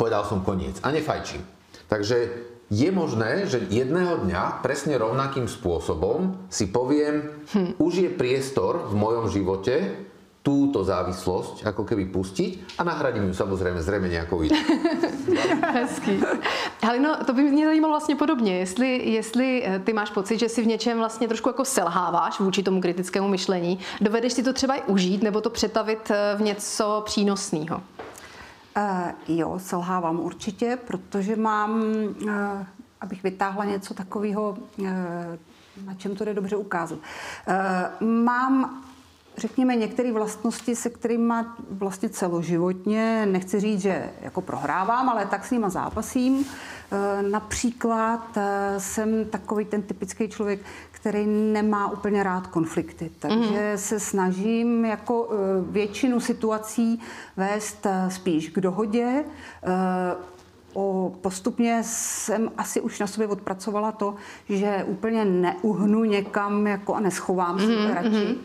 povedal som koniec. A nefajčím. Takže je možné, že jedného dňa presne rovnakým spôsobom si poviem, už je priestor v mojom živote túto závislosť ako keby pustiť a nahradím ju samozrejme zrejme nejakou inou. Hezký. Halino, to by mě zajímalo vlastně podobně, jestli, jestli eh, ty máš pocit, že si v něčem vlastně trošku jako selháváš vůči tomu kritickému myšlení, dovedeš si to třeba i užít nebo to přetavit eh, v něco přínosného? Uh, jo, selhávám určitě, protože mám, uh, abych vytáhla něco takového, uh, na čem to jde dobře ukázat. Uh, mám řekněme, některé vlastnosti, se kterými vlastně celoživotně, nechci říct, že jako prohrávám, ale tak s nima zápasím. Eh, například eh, jsem takový ten typický člověk, který nemá úplně rád konflikty, takže mm. se snažím jako většinu situací vést spíš k dohodě, o, postupně jsem asi už na sobě odpracovala to, že úplně neuhnu někam jako a neschovám se mm-hmm. radši. Mhm.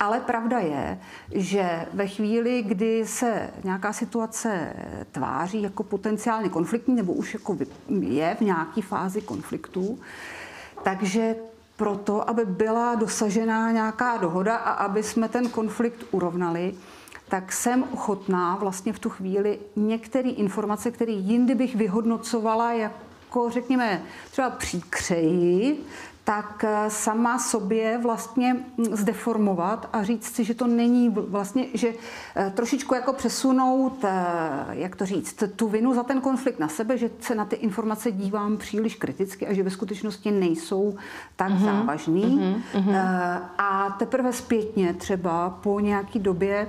Ale pravda je, že ve chvíli, kdy se nějaká situace tváří jako potenciálně konfliktní, nebo už jako je v nějaké fázi konfliktu, takže proto, aby byla dosažená nějaká dohoda a aby jsme ten konflikt urovnali, tak jsem ochotná vlastně v tu chvíli některé informace, které jindy bych vyhodnocovala jako, řekněme, třeba příkřeji, tak eh, sama sobě vlastně zdeformovat a říct si, že to není vlastně, že eh, trošičku jako přesunout, eh, jak to říct, tu vinu za ten konflikt na sebe, že se na ty informace dívám příliš kriticky a že ve skutečnosti nejsou tak mm-hmm. závažný. Mm-hmm. A teprve zpětně třeba po nějaký době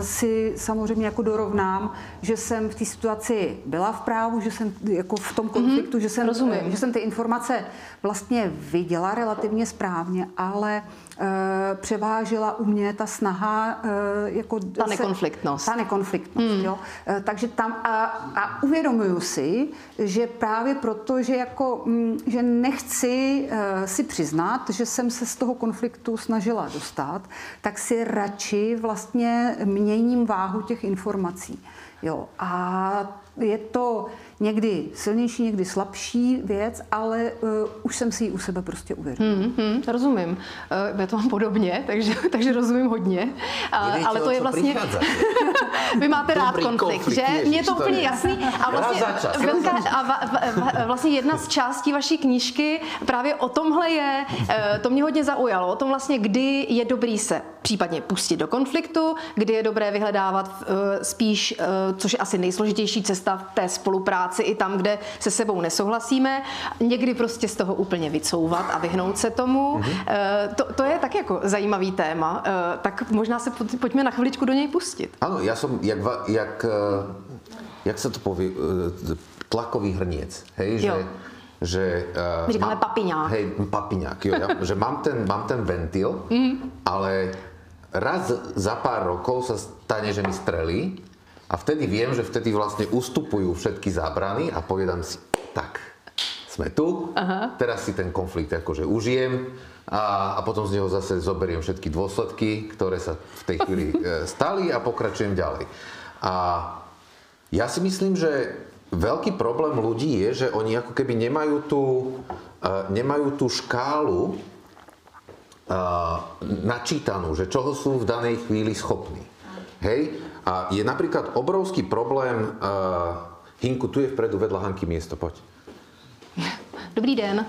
si samozřejmě jako dorovnám, že jsem v té situaci byla v právu, že jsem jako v tom konfliktu, mm-hmm. že, jsem, Rozumím. že jsem ty informace vlastně viděla relativně správně, ale Eh, převážila u mě ta snaha eh, jako ta nekonfliktnost. Ta nekonfliktnost, hmm. jo. Eh, takže tam a, a uvědomuju si, že právě proto, že jako, mm, že nechci si přiznat, že jsem se z toho konfliktu snažila dostat, tak si radši vlastně měním váhu těch informací. Jo. A je to někdy silnější, někdy slabší věc, ale uh, už jsem si ji u sebe prostě uvědomila. Hmm, hmm, rozumím. Uh, já to mám podobně, takže, takže rozumím hodně. Uh, ale to je vlastně... Vy máte rád konflikt, konflikt že? Mně je to úplně jasný. A vlastně, velká, a va, va, vlastně jedna z částí vaší knížky právě o tomhle je, uh, to mě hodně zaujalo, o tom vlastně, kdy je dobrý se případně pustit do konfliktu, kdy je dobré vyhledávat uh, spíš, uh, což je asi nejsložitější cesta v té spolupráci, práci i tam, kde se sebou nesouhlasíme, někdy prostě z toho úplně vycouvat a vyhnout se tomu. Mm-hmm. To, to je tak jako zajímavý téma, eh, tak možná se pojďme na chviličku do něj pustit. Ano, já jsem, jak, jak, eh, jak se to poví, tlakový hrniec, hej, že, že uh, My říkáme má, papiňák. Hej, papiňák, jo, ja, že mám ten, mám ten ventil, mm. ale raz za pár rokov sa stane, že mi strelí a vtedy viem, že vtedy vlastne ustupujú všetky zábrany a povedám si, tak, sme tu, Aha. teraz si ten konflikt akože užijem a, a potom z neho zase zoberiem všetky dôsledky, ktoré sa v tej chvíli e, stali a pokračujem ďalej. A ja si myslím, že veľký problém ľudí je, že oni ako keby nemajú tú, uh, nemajú tú škálu uh, načítanú, že čoho sú v danej chvíli schopní. Hej? A je napríklad obrovský problém, uh, Hinku, tu je vpredu vedľa Hanky miesto, poď. Dobrý den.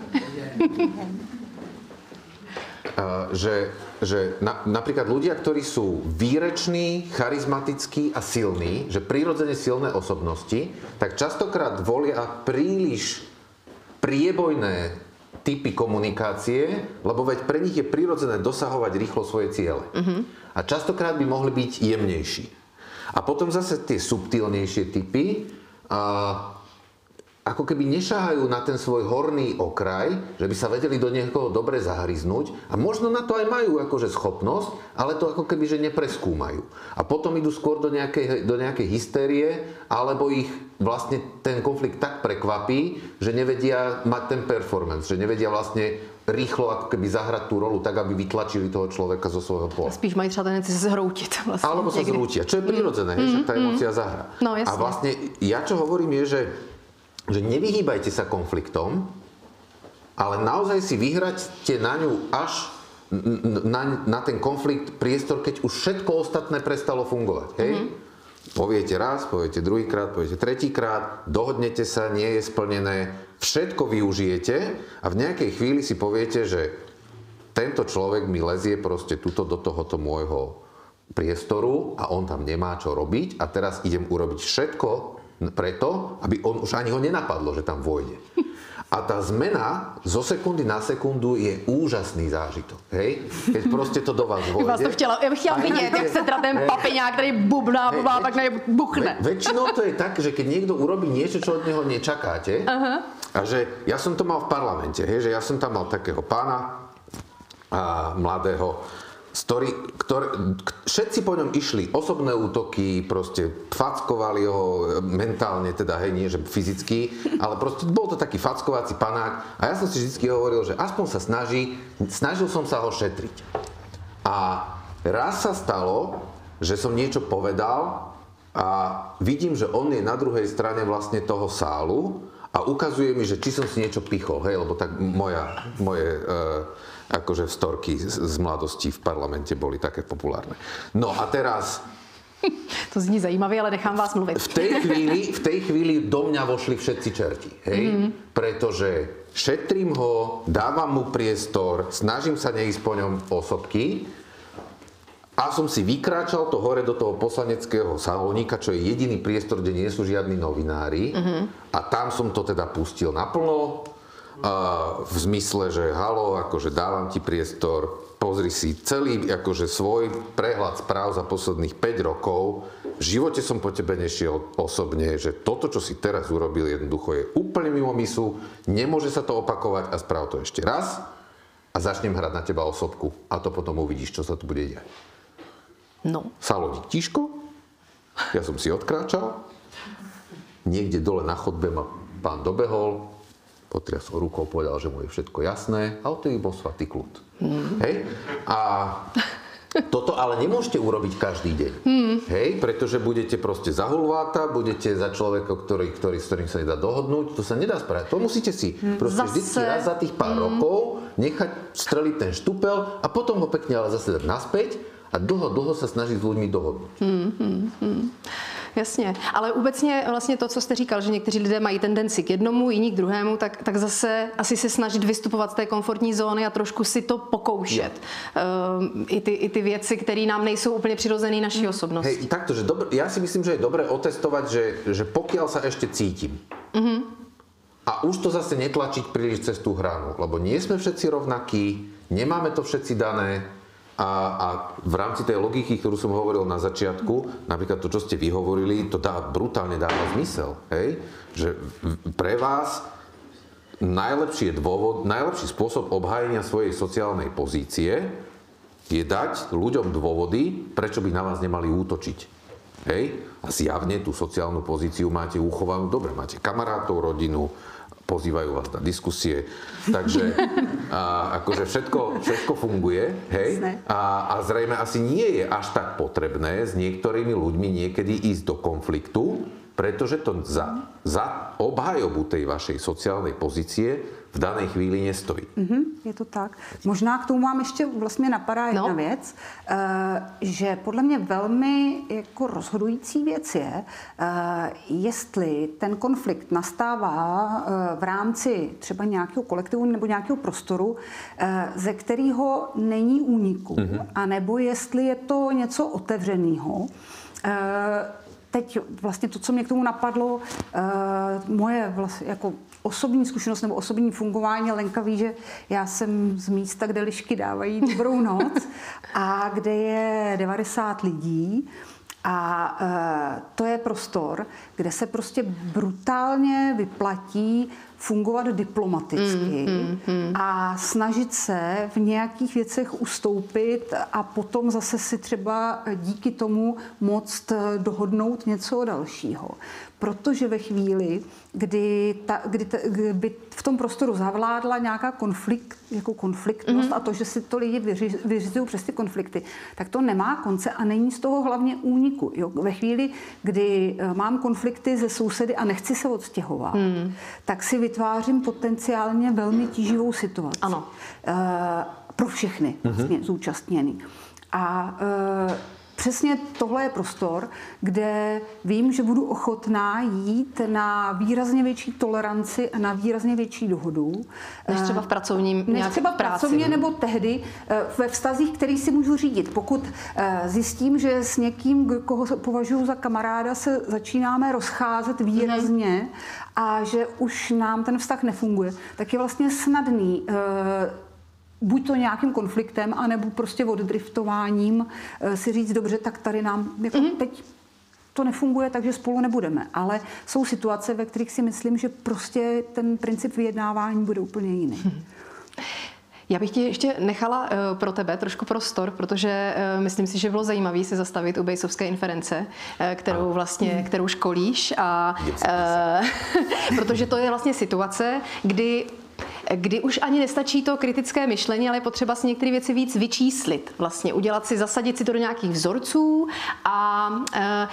Uh, že že na, napríklad ľudia, ktorí sú výreční, charizmatickí a silní, že prirodzene silné osobnosti, tak častokrát volia príliš priebojné typy komunikácie, lebo veď pre nich je prirodzené dosahovať rýchlo svoje ciele. Uh-huh. A častokrát by mohli byť jemnejší. A potom zase tie subtilnejšie typy, a ako keby nešahajú na ten svoj horný okraj, že by sa vedeli do niekoho dobre zahryznúť a možno na to aj majú akože schopnosť, ale to ako keby že nepreskúmajú. A potom idú skôr do nejakej, do nejakej hystérie, alebo ich vlastne ten konflikt tak prekvapí, že nevedia mať ten performance, že nevedia vlastne rýchlo ako keby zahrať tú rolu tak, aby vytlačili toho človeka zo svojho pola. Spíš mají třeba tendenci se zhroutit. Vlastne, Alebo sa zhrútia, čo je prirodzené, mm, že tá emócia mm. zahra. No, A vlastne ja čo hovorím je, že, že nevyhýbajte sa konfliktom, ale naozaj si vyhrajte na ňu až na, na ten konflikt priestor, keď už všetko ostatné prestalo fungovať. Hej? Mm-hmm. Poviete raz, poviete druhýkrát, poviete tretíkrát, dohodnete sa, nie je splnené, všetko využijete a v nejakej chvíli si poviete, že tento človek mi lezie proste tuto do tohoto môjho priestoru a on tam nemá čo robiť a teraz idem urobiť všetko preto, aby on už ani ho nenapadlo, že tam vojde. A tá zmena zo sekundy na sekundu je úžasný zážitok, hej? Keď proste to do vás vojde. Vás to chtěla, já bych chtěla vidět, jak se teda ten papiňák, který bubná, bubná, pak buchne. Ve, väčšinou to je tak, že keď niekto urobí niečo, čo od neho nečakáte, uh-huh. a že ja som to mal v parlamente, hej, že ja som tam mal takého pána a mladého, ktorý, ktorý, všetci po ňom išli, osobné útoky, proste fackovali ho mentálne, teda hej, nie že fyzicky, ale proste bol to taký fackovací panák a ja som si vždy hovoril, že aspoň sa snaží, snažil som sa ho šetriť. A raz sa stalo, že som niečo povedal a vidím, že on je na druhej strane vlastne toho sálu a ukazuje mi, že či som si niečo pichol, hej, lebo tak moja, moje... Uh, akože storky z, mladosti v parlamente boli také populárne. No a teraz to zní zajímavě, ale nechám vás mluvit. V tej chvíli, v tej chvíli do mňa vošli všetci čerti, hej? Mm. Pretože šetrím ho, dávam mu priestor, snažím sa neísť po ňom osobky a som si vykráčal to hore do toho poslaneckého salónika, čo je jediný priestor, kde nie sú žiadni novinári. Mm-hmm. A tam som to teda pustil naplno v zmysle, že halo, akože dávam ti priestor, pozri si celý akože svoj prehľad správ za posledných 5 rokov. V živote som po tebe nešiel osobne, že toto, čo si teraz urobil, jednoducho je úplne mimo misu, nemôže sa to opakovať a správ to ešte raz a začnem hrať na teba osobku a to potom uvidíš, čo sa tu bude diať. No. Salónik tiško, ja som si odkráčal, niekde dole na chodbe ma pán dobehol, potriasol rukou, povedal, že mu je všetko jasné a odtedy bol svatý kľud. Mm. Hej? A toto ale nemôžete urobiť každý deň. Mm. Hej? Pretože budete proste za hulváta, budete za človeka, ktorý, ktorý, s ktorým sa nedá dohodnúť. To sa nedá spraviť. To musíte si mm. proste zase. vždy raz za tých pár mm. rokov nechať streliť ten štupel a potom ho pekne ale zase dať naspäť a dlho, dlho sa snažiť s ľuďmi dohodnúť. Mm, mm, mm. Jasně, ale obecně vlastně to, co jste říkal, že někteří lidé mají tendenci k jednomu, jiní k druhému, tak, tak zase asi se snažit vystupovat z té komfortní zóny a trošku si to pokoušet. Uh, I, ty, I ty věci, které nám nejsou úplně přirozené naší osobnosti. Hej, takto, že dobr, já si myslím, že je dobré otestovať, že, že pokiaľ sa ešte cítim, mm-hmm. a už to zase netlačiť príliš cez tú hranu, lebo nie sme všetci rovnakí, nemáme to všetci dané, a, a v rámci tej logiky, ktorú som hovoril na začiatku, napríklad to, čo ste vyhovorili, to dá, brutálne dáva zmysel. Hej? Že pre vás najlepší, dôvod, najlepší spôsob obhájenia svojej sociálnej pozície je dať ľuďom dôvody, prečo by na vás nemali útočiť. Hej? A zjavne tú sociálnu pozíciu máte uchovanú. Dobre, máte kamarátov, rodinu, pozývajú vás na diskusie. Takže a, akože všetko, všetko funguje, hej? A, a zrejme asi nie je až tak potrebné s niektorými ľuďmi niekedy ísť do konfliktu, pretože to za, za obhajobu tej vašej sociálnej pozície v dané chvíli nestojí. Mm-hmm, je to tak. Možná k tomu mám ještě vlastně napadá jedna no. věc, uh, že podle mě velmi jako rozhodující věc je, uh, jestli ten konflikt nastává uh, v rámci třeba nějakého kolektivu nebo nějakého prostoru, ze kterého není úniku, mm-hmm. anebo jestli je to něco otevřeného. Teď vlastně to, co mě k tomu napadlo, moje vlastně jako osobní zkušenost nebo osobní fungování. Lenka ví, že já jsem z místa, kde lišky dávají dobrou noc a kde je 90 lidí. A e, to je prostor, kde se prostě brutálně vyplatí fungovat diplomaticky mm, mm, mm. a snažit se v nějakých věcech ustoupit a potom zase si třeba díky tomu moct dohodnout něco dalšího protože ve chvíli, kdy, ta, kdy ta, by v tom prostoru zavládla nějaká konflikt, jako konfliktnost mm-hmm. a to, že si to lidi vyřizují přes ty konflikty, tak to nemá konce a není z toho hlavně úniku. Jo? Ve chvíli, kdy eh, mám konflikty ze sousedy a nechci se odstěhovat, mm. tak si vytvářím potenciálně velmi tíživou situaci. Ano. E, pro všechny vlastně mm-hmm. zúčastněný. A e, přesně tohle je prostor, kde vím, že budu ochotná jít na výrazně větší toleranci a na výrazně větší dohodu. Než třeba v pracovním Než třeba v pracovně nebo tehdy eh, ve vztazích, který si můžu řídit. Pokud eh, zjistím, že s někým, koho považuji za kamaráda, se začínáme rozcházet výrazně mm-hmm. a že už nám ten vztah nefunguje, tak je vlastně snadný buď to nějakým konfliktem, anebo prostě oddriftováním eh, si říct, dobře, tak tady nám jako mm-hmm. teď to nefunguje, takže spolu nebudeme. Ale jsou situace, ve kterých si myslím, že prostě ten princip vyjednávání bude úplně jiný. Mm-hmm. Já bych ti ještě nechala uh, pro tebe trošku prostor, protože uh, myslím si, že bylo zajímavé se zastavit u Bejsovské inference, kterou vlastně, kterou školíš a protože to je vlastně situace, kdy kdy už ani nestačí to kritické myšlení, ale je potřeba si některé věci víc vyčíslit, vlastně udělat si, zasadit si to do nějakých vzorců a e,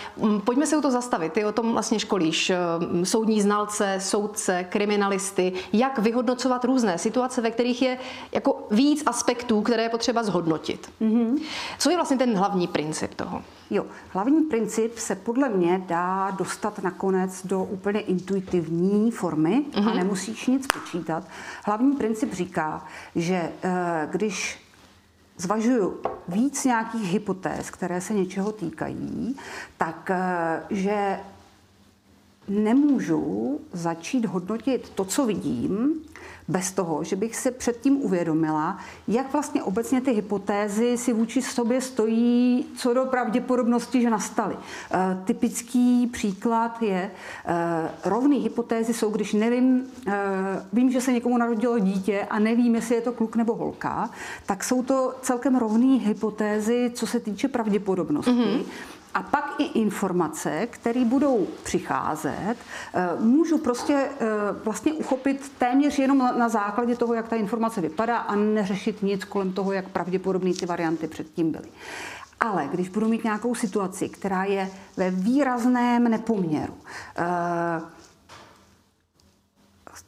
pojďme se u to zastavit. Ty o tom vlastně školíš e, soudní znalce, soudce, kriminalisty, jak vyhodnocovat různé situace, ve kterých je jako víc aspektů, které je potřeba zhodnotit. Mm-hmm. Co je vlastně ten hlavní princip toho? Jo, hlavní princip se podle mě dá dostat nakonec do úplně intuitivní formy mm-hmm. a mhm. nemusíš nic počítat. Hlavní princip říká, že eh, když zvažuju víc nějakých hypotéz, které se něčeho týkají, tak eh, že nemůžu začít hodnotit to, co vidím, bez toho, že bych se předtím uvědomila, jak vlastně obecně ty hypotézy si vůči sobě stojí co do pravděpodobnosti, že nastaly. E, typický příklad je, e, rovné hypotézy jsou, když nevím, e, vím, že se někomu narodilo dítě a nevím, jestli je to kluk nebo holka, tak jsou to celkem rovné hypotézy, co se týče pravděpodobnosti. Mm-hmm. A pak i informace, které budou přicházet, eh, můžu prostě eh, vlastně uchopit téměř jenom na základě toho, jak ta informace vypadá a neřešit nic kolem toho, jak pravděpodobné ty varianty předtím byly. Ale když budu mít nějakou situaci, která je ve výrazném nepoměru, eh,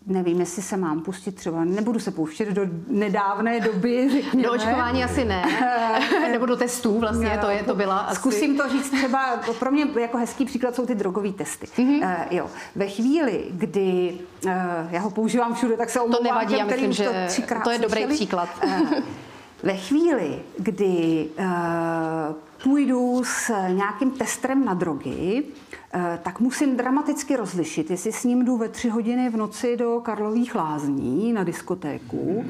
nevím, jestli se mám pustit třeba, nebudu se pouštět do nedávné doby, řekněme. Do očkování asi ne, nebo do testů vlastně, to, je, to byla asi... Zkusím to říct třeba, pro mě jako hezký příklad jsou ty drogové testy. Mm-hmm. Uh, jo, ve chvíli, kdy, uh, já ho používám všude, tak se omlouvám To nevadí, já myslím, že to, to je dobrý slyšeli. příklad. Uh, ve chvíli, kdy uh, půjdu s nějakým testrem na drogy, Eh, tak musím dramaticky rozlišit, jestli s ním jdu ve tři hodiny v noci do Karlových lázní na diskotéku,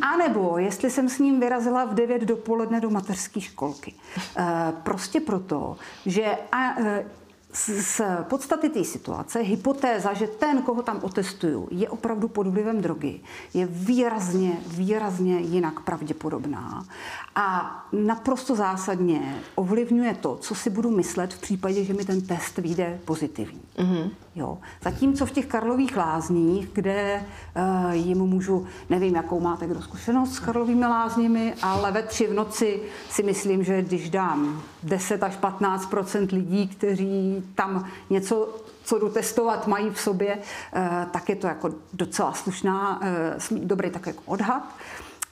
anebo jestli jsem s ním vyrazila v 9 dopoledne do mateřské školky. Eh, prostě proto, že eh, z podstaty té situace hypotéza, že ten, koho tam otestuju, je opravdu pod vlivem drogy, je výrazně, výrazně jinak pravděpodobná a naprosto zásadně ovlivňuje to, co si budu myslet v případě, že mi ten test vyjde pozitivní. Mm-hmm. Jo. Zatímco v těch Karlových lázních, kde uh, jim můžu, nevím, jakou máte kdo zkušenost s Karlovými lázněmi, ale ve tři v noci si myslím, že když dám 10 až 15% lidí, kteří tam něco co jdu testovat, mají v sobě, eh, tak je to jako docela slušná, eh, dobrý tak jako odhad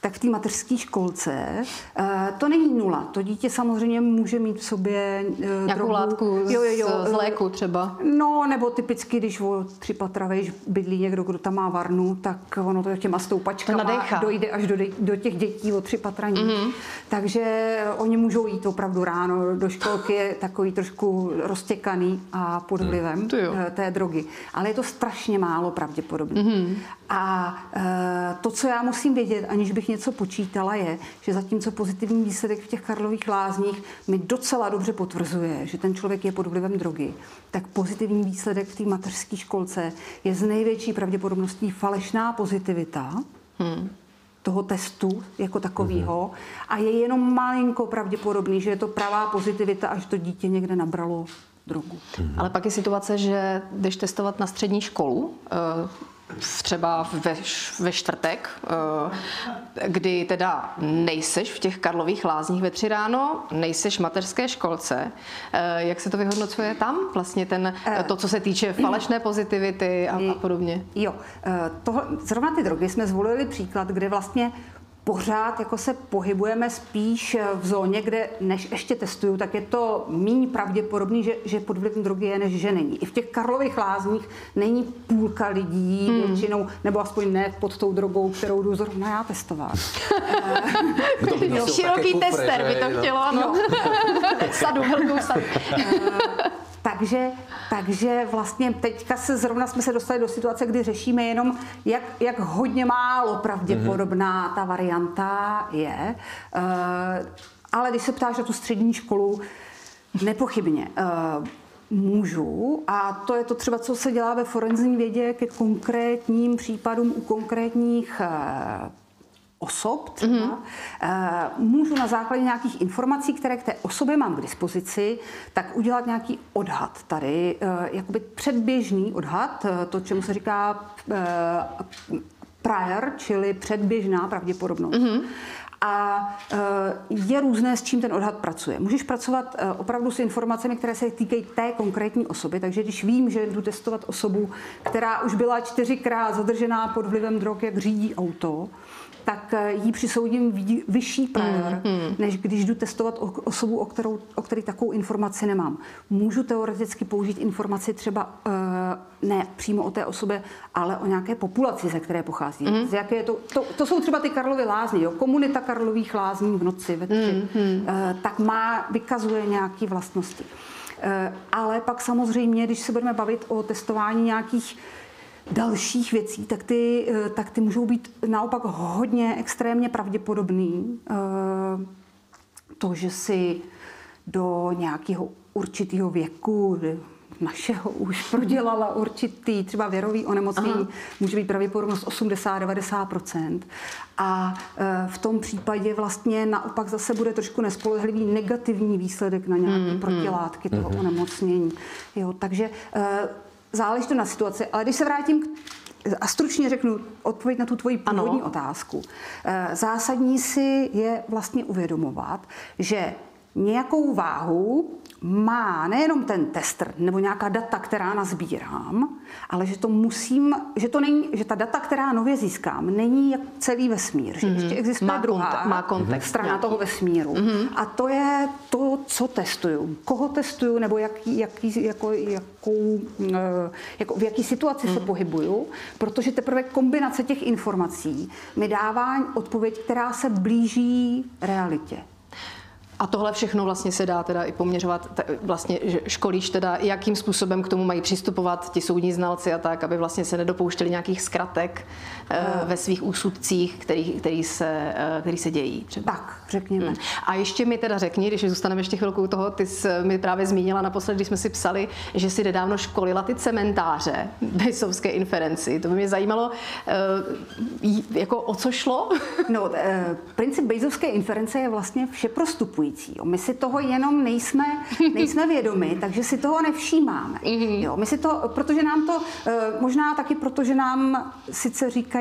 tak v té mateřské školce eh, to není nula. To dítě samozřejmě může mít v sobě uh, Nějakou drogu. látku jo, jo, jo, z, léku třeba? No, nebo typicky, když o tři patra vejš bydlí někdo, kdo tam má varnu, tak ono to těma stoupačkama dojde až do, do těch dětí o tři patra mm-hmm. Takže oni můžou jít opravdu ráno do školky, je takový trošku roztěkaný a pod vlivem mm, té drogy. Ale je to strašně málo pravděpodobné. Mm-hmm. A to, co já musím vědět, aniž bych něco počítala, je, že zatímco pozitivní výsledek v těch Karlových lázních mi docela dobře potvrzuje, že ten člověk je pod vlivem drogy, tak pozitivní výsledek v té mateřské školce je z největší pravděpodobností falešná pozitivita. Hmm toho testu jako takového hmm a je jenom malinko pravděpodobný, že je to pravá pozitivita, až to dítě někde nabralo drogu. hmm Ale pak je situace, že jdeš testovat na střední školu, eh, třeba ve, ve čtvrtek, eh, kdy teda nejseš v těch Karlových lázních ve tři ráno, nejseš v mateřské školce. Eh, jak se to vyhodnocuje tam? Vlastně ten, eh, to, co se týče falešné pozitivity a, a podobně. Jo, tohle, zrovna ty drogy jsme zvolili příklad, kde vlastně pořád jako se pohybujeme spíš v zóně, kde než ještě testuju, tak je to méně pravděpodobný, že, že pod vlivem drogy je, než že není. I v těch Karlových lázních není půlka lidí hmm. většinou, nebo aspoň ne pod tou drogou, kterou jdu zrovna já testovat. Široký tester by to chtělo, ano. sadu, velkou sadu. Takže, takže vlastně teďka se zrovna jsme se dostali do situace, kdy řešíme jenom, jak, jak hodně málo pravděpodobná mhm. ta varianta je. Uh, ale když se ptáš na tu střední školu, nepochybně. Uh, můžu a to je to třeba, co se dělá ve forenzní vědě ke konkrétním případům u konkrétních uh, osob třeba, mm-hmm. můžu na základě nějakých informací, které k té osobě mám k dispozici, tak udělat nějaký odhad tady, eh, jakoby předběžný odhad, eh, to, čemu se říká prior, čili předběžná pravděpodobnost. Mm-hmm. A je různé, s čím ten odhad pracuje. Můžeš pracovat opravdu s informacemi, které se týkají té konkrétní osoby, takže když vím, že jdu testovat osobu, která už byla čtyřikrát zadržená pod vlivem drog, jak řídí auto, tak eh, jí přisoudím vyšší prior, mm, mm. než když jdu testovat osobu, o, kterou, o který takovou informaci nemám. Můžu teoreticky použít informaci třeba uh, ne přímo o té osobě, ale o nějaké populaci, ze které pochází. Mm. Z jaké to, to, to jsou třeba ty Karlovy lázně, jo? komunita Karlových lázní v noci ve tři, mm, mm. Uh, tak má, vykazuje nějaké vlastnosti. Ale pak samozřejmě, když se budeme bavit o testování nějakých dalších věcí, tak ty, eh, tak ty můžou být naopak hodně extrémně pravděpodobný. Eh, to, že si do nějakého určitého věku, našeho už prodělala určitý třeba věrový onemocnění, Aha. může být pravděpodobnost 80-90%. A eh, v tom případě vlastně naopak zase bude trošku nespolehlivý negativní výsledek na nějaké hmm, protilátky hmm. toho hmm. onemocnění. Jo, takže záleží to na situaci, ale když se vrátím k a stručně řeknu odpověď na tu tvoji původní otázku. Eh, zásadní si je vlastně uvědomovat, že nějakou váhu má nejenom ten tester nebo nějaká data, která nazbírám, ale že to musím, že to není, že ta data, která nově získám, není jak celý vesmír, že mm-hmm. ještě existuje má druhá kontek, má kontext, strana nějaký. toho vesmíru. Mm-hmm. A to je to, co testuju. Koho testuju, nebo jaký, jaký, jako, jakou, eh, jako, v jaký situaci mm-hmm. se mhm. pohybuju, protože teprve kombinace těch informací mi dává odpověď, která se blíží realitě. A tohle všechno vlastně se dá teda i poměřovat, vlastně školíš teda, jakým způsobem k tomu mají přistupovat ti soudní znalci a tak, aby vlastně se nedopouštěli nějakých zkratek ve svých úsudcích, který, který, se, eh, který se dějí. Třeba. Tak, řekněme. Hmm. A ještě mi teda řekni, když zůstaneme ještě chvilku u toho, ty jsi mi právě zmínila naposled, když jsme si psali, že si nedávno školila ty cementáře Bejsovské inferenci. To by mě zajímalo, eh, jako o co šlo? No, princip Bejzovské inference je vlastně všeprostupující fungující. Jo. My si toho jenom nejsme, nejsme vědomi, takže si toho nevšímáme. Mhm. Jo. My si to, protože nám to, eh, možná taky protože nám sice říkají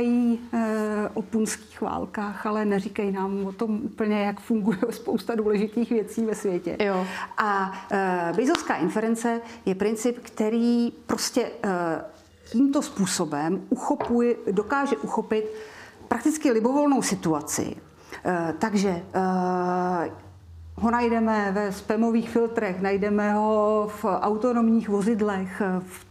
eh, o punských válkách, ale neříkají nám o tom úplně, jak funguje spousta důležitých věcí ve světě. Jo. A eh, Bezovská inference je princip, který prostě tímto způsobem uchopuje, dokáže uchopit prakticky libovolnou situaci. Takže ho najdeme ve spamových filtrech, najdeme ho v autonomních vozidlech, v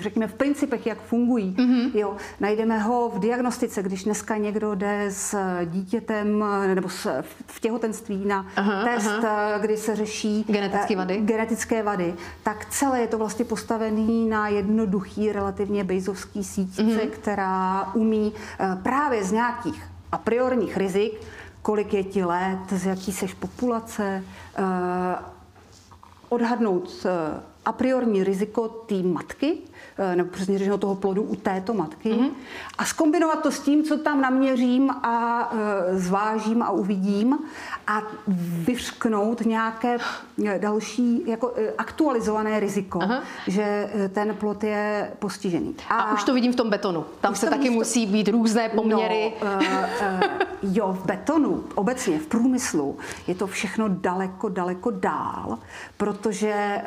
řekněme, v principech, jak fungují. Mm-hmm. Jo, najdeme ho v diagnostice, když dneska někdo jde s dítětem nebo s, v těhotenství na aha, test, aha. kdy se řeší genetické vady. genetické vady, tak celé je to vlastně postavený na jednoduchý, relativně bejzovský síť, mm-hmm. která umí eh, právě z nějakých a priorních rizik kolik je ti let, z jaký seš populace, eh, odhadnout eh, a priorní riziko té matky, nebo přesně řečeno toho plodu u této matky mm-hmm. a skombinovat to s tím, co tam naměřím a e, zvážím a uvidím a vyřknout nějaké eh, další jako aktualizované riziko, Aha. že ten plot je postižený. A, a už to vidím v tom betonu. Tam se taky musí být různé poměry. No, e, e, jo, v betonu, obecně v průmyslu je to všechno daleko, daleko dál, protože e,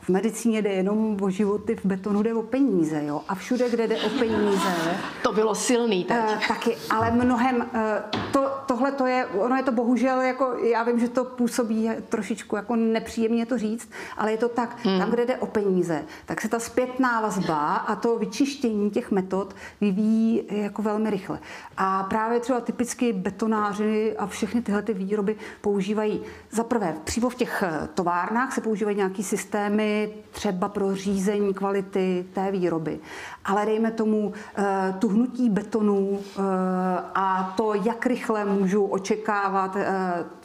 v medicíně jde jenom o životy, v betonu jde o peníze, jo. A všude, kde jde o peníze... To bylo silný teď. Uh, taky, ale mnohem... Uh, to, tohle to je, ono je to bohužel, jako, já vím, že to působí trošičku jako nepříjemně to říct, ale je to tak, hmm. tam, kde jde o peníze, tak se ta zpětná vazba a to vyčištění těch metod vyvíjí jako velmi rychle. A právě třeba typicky betonáři a všechny tyhle ty výroby používají za prvé přímo v těch eh, továrnách se používají nějaký systémy třeba pro řízení kvality té výroby. Ale dejme tomu eh, tu hnutí betonu eh, a to, jak rychle můžu očekávat,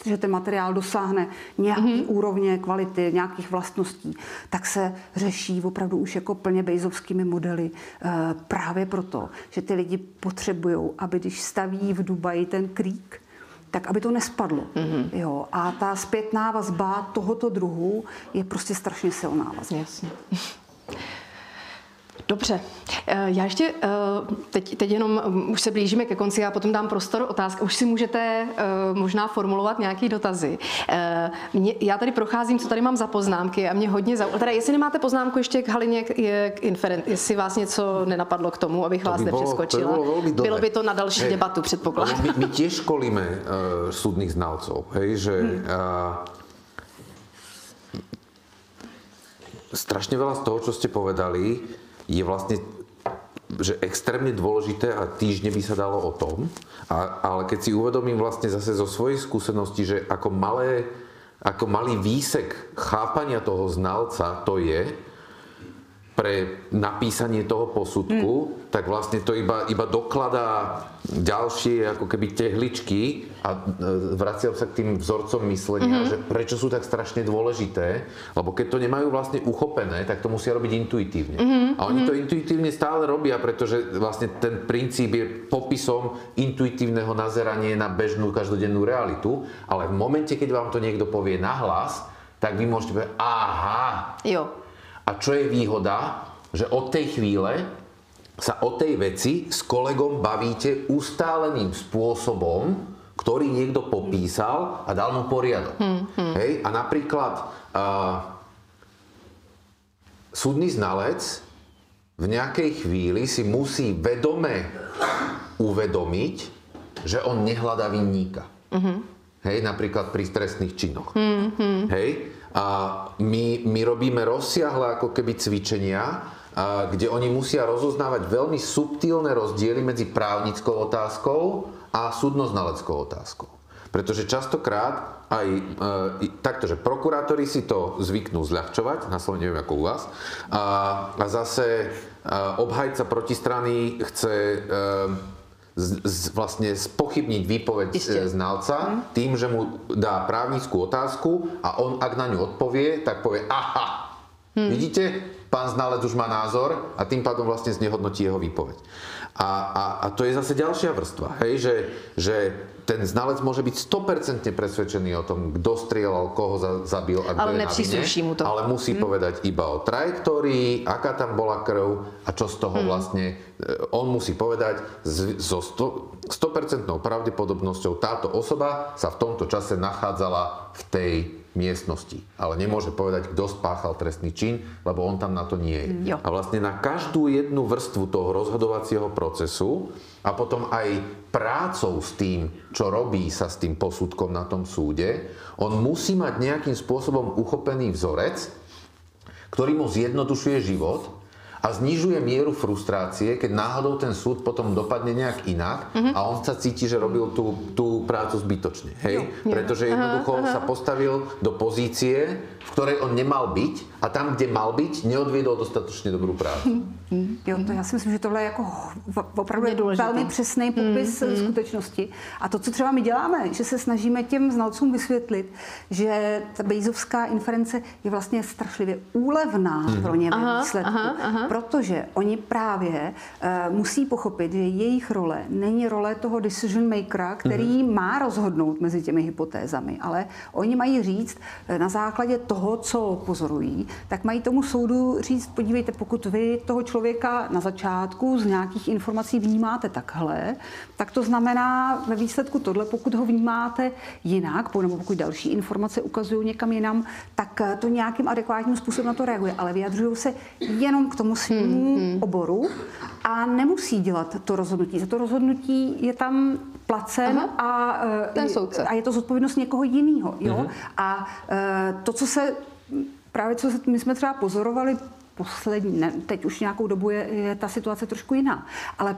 že ten materiál dosáhne nějaký mm-hmm. úrovně kvality, nějakých vlastností, tak se řeší opravdu už jako plně bejzovskými modely právě proto, že ty lidi potřebují, aby když staví v Dubaji ten krík, tak aby to nespadlo. Mm-hmm. Jo, a ta zpětná vazba tohoto druhu je prostě strašně silná vazba. Jasně. Dobře. Eh, já ještě eh, teď, teď jenom mm, už se blížíme ke konci, já potom dám prostor otázky. Už si můžete eh, možná formulovat nějaké dotazy. Mě, já tady procházím, co tady mám za poznámky a mě hodně za... Teda jestli nemáte poznámku ještě k Halině, k Inferen, jestli vás něco nenapadlo k tomu, abych to vás by nepřeskočila. Bylo, to by bylo, bylo by to na další hej, debatu, předpokládám. My, my tiež školíme uh, súdnych znalcov, hej, že hmm. uh, strašne veľa z toho, čo ste povedali, je vlastne že extrémne dôležité a týždne by sa dalo o tom, a, ale keď si uvedomím vlastne zase zo svojej skúsenosti, že ako, malé, ako malý výsek chápania toho znalca to je, pre napísanie toho posudku, mm. Tak vlastne to iba, iba dokladá ďalšie ako keby tehličky a e, vraciam sa k tým vzorcom myslenia, mm-hmm. že prečo sú tak strašne dôležité, lebo keď to nemajú vlastne uchopené, tak to musia robiť intuitívne. Mm-hmm. A oni to intuitívne stále robia, pretože vlastne ten princíp je popisom intuitívneho nazerania na bežnú každodennú realitu, ale v momente, keď vám to niekto povie nahlas, tak vy môžete povedať, aha, jo a čo je výhoda, že od tej chvíle sa o tej veci s kolegom bavíte ustáleným spôsobom, ktorý niekto popísal a dal mu poriadok. Hmm, hmm. Hej? A napríklad uh, súdny znalec v nejakej chvíli si musí vedome uvedomiť, že on nehľadá vinníka. Mm-hmm. Hej, napríklad pri stresných činoch. Mm-hmm. Hej, a my, my robíme rozsiahle ako keby cvičenia, kde oni musia rozoznávať veľmi subtilné rozdiely medzi právnickou otázkou a súdnoznaleckou otázkou. Pretože častokrát aj e, takto, že prokurátori si to zvyknú zľahčovať, na Slovene neviem ako u vás, a, a zase a, obhajca protistrany chce e, z, z, vlastne spochybniť výpoveď Isté. znalca mm. tým, že mu dá právnickú otázku a on, ak na ňu odpovie, tak povie aha, mm. vidíte, pán znalec už má názor a tým pádom vlastne znehodnotí jeho výpoveď. A, a, a to je zase ďalšia vrstva, hej, že, že ten znalec môže byť 100% presvedčený o tom, kto strieľal, koho za, zabil a ale nepřísluší mu to. Ale musí hmm. povedať iba o trajektórii, aká tam bola krv a čo z toho hmm. vlastne... E, on musí povedať so 100%, 100% pravdepodobnosťou táto osoba sa v tomto čase nachádzala v tej miestnosti. Ale nemôže povedať, kto spáchal trestný čin, lebo on tam na to nie je. Jo. A vlastne na každú jednu vrstvu toho rozhodovacieho procesu a potom aj prácou s tým, čo robí sa s tým posudkom na tom súde, on musí mať nejakým spôsobom uchopený vzorec, ktorý mu zjednodušuje život a znižuje mieru frustrácie, keď náhodou ten súd potom dopadne nejak inak mm-hmm. a on sa cíti, že robil tú, tú prácu zbytočne. Hej? Jo, Pretože jednoducho aha, aha. sa postavil do pozície, v ktorej on nemal byť a tam, kde mal byť, neodviedol dostatočne dobrú prácu. Jo, to já si myslím, že tohle je jako opravdu je velmi přesný popis mm, mm. skutečnosti. A to, co třeba my děláme, že se snažíme těm znalcům vysvětlit, že ta bejzovská inference je vlastně strašlivě úlevná mm. pro ně ve výsledku. Aha, aha protože oni právě uh, musí pochopit, že jejich role není role toho decision makera, který mm-hmm. má rozhodnout mezi těmi hypotézami, ale oni mají říct uh, na základě toho, co pozorují, tak mají tomu soudu říct, podívejte, pokud vy toho člověka na začátku z nějakých informací vnímáte takhle, tak to znamená ve výsledku tohle, pokud ho vnímáte jinak, nebo pokud další informace ukazují někam jinam, tak eh, to nějakým adekvátním způsobem na to reaguje, ale vyjadřují se jenom k tomu svému hmm, hmm. oboru a nemusí dělat to rozhodnutí. Za to rozhodnutí je tam placen a, eh, Ten soudce. a je to zodpovědnost někoho jiného. Jo? Hmm. A eh, to, co se právě co my jsme třeba pozorovali poslední, ne, teď už nějakou dobu je, je ta situace trošku jiná, ale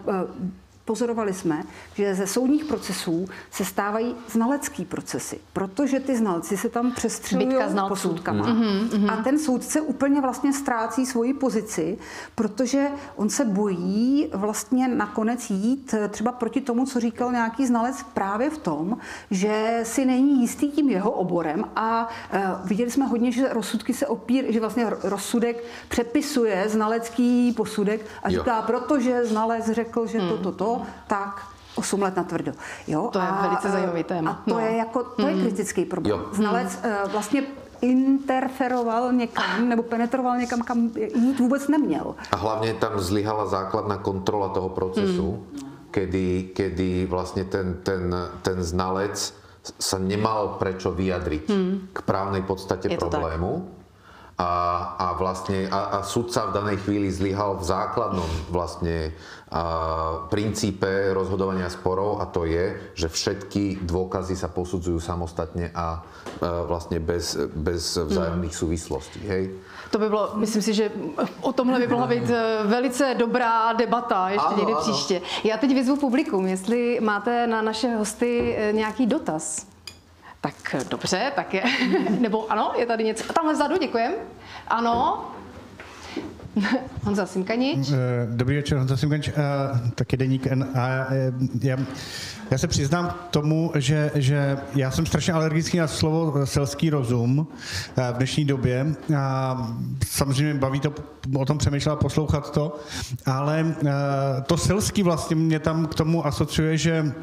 pozorovali jsme, že ze soudních procesů se stávají znalecký procesy, protože ty znalci se tam přestřelují posudkama. Mm-hmm, mm-hmm. A ten soudce úplně vlastně ztrácí svoji pozici, protože on se bojí vlastně nakonec jít eh, třeba proti tomu, co říkal nějaký znalec právě v tom, že si není jistý tím jeho oborem a uh, viděli jsme hodně, že rozsudky se opír, že vlastně rozsudek přepisuje znalecký posudek a říká, jo. protože znalec řekl, že mm. to, to, to, tak 8 let na tvrdo. Jo? To je a, velice zajímavý téma. A to no. je jako, to je mm. kritický problém. Jo. Znalec mm. vlastně interferoval někam nebo penetroval někam, kam jít vůbec neměl. A hlavně tam zlyhala základná kontrola toho procesu, mm. kedy, kedy vlastně ten, ten, ten znalec sa nemal prečo vyjadriť mm. k právnej podstate Je problému. Tak a, a vlastne a, a sudca v danej chvíli zlyhal v základnom vlastne a, princípe rozhodovania sporov a to je, že všetky dôkazy sa posudzujú samostatne a, a vlastne bez, bez vzájomných hmm. súvislostí. Hej? To by bylo, myslím si, že o tomhle by mohla být e, velice dobrá debata ještě ano, někdy ano. příště. Já teď vyzvu publikum, jestli máte na naše hosty e, nějaký dotaz. Tak dobře, tak je. Nebo ano, je tady něco. Tamhle vzadu, děkujem. Ano. Honza Simkanič. Eh, dobrý večer, Honza Simkanič, eh, taky deník N. A eh, já, já se přiznám k tomu, že, že já jsem strašně alergický na slovo selský rozum v dnešní době. A samozřejmě baví to o tom přemýšlet a poslouchat to, ale to selský vlastně mě tam k tomu asociuje, že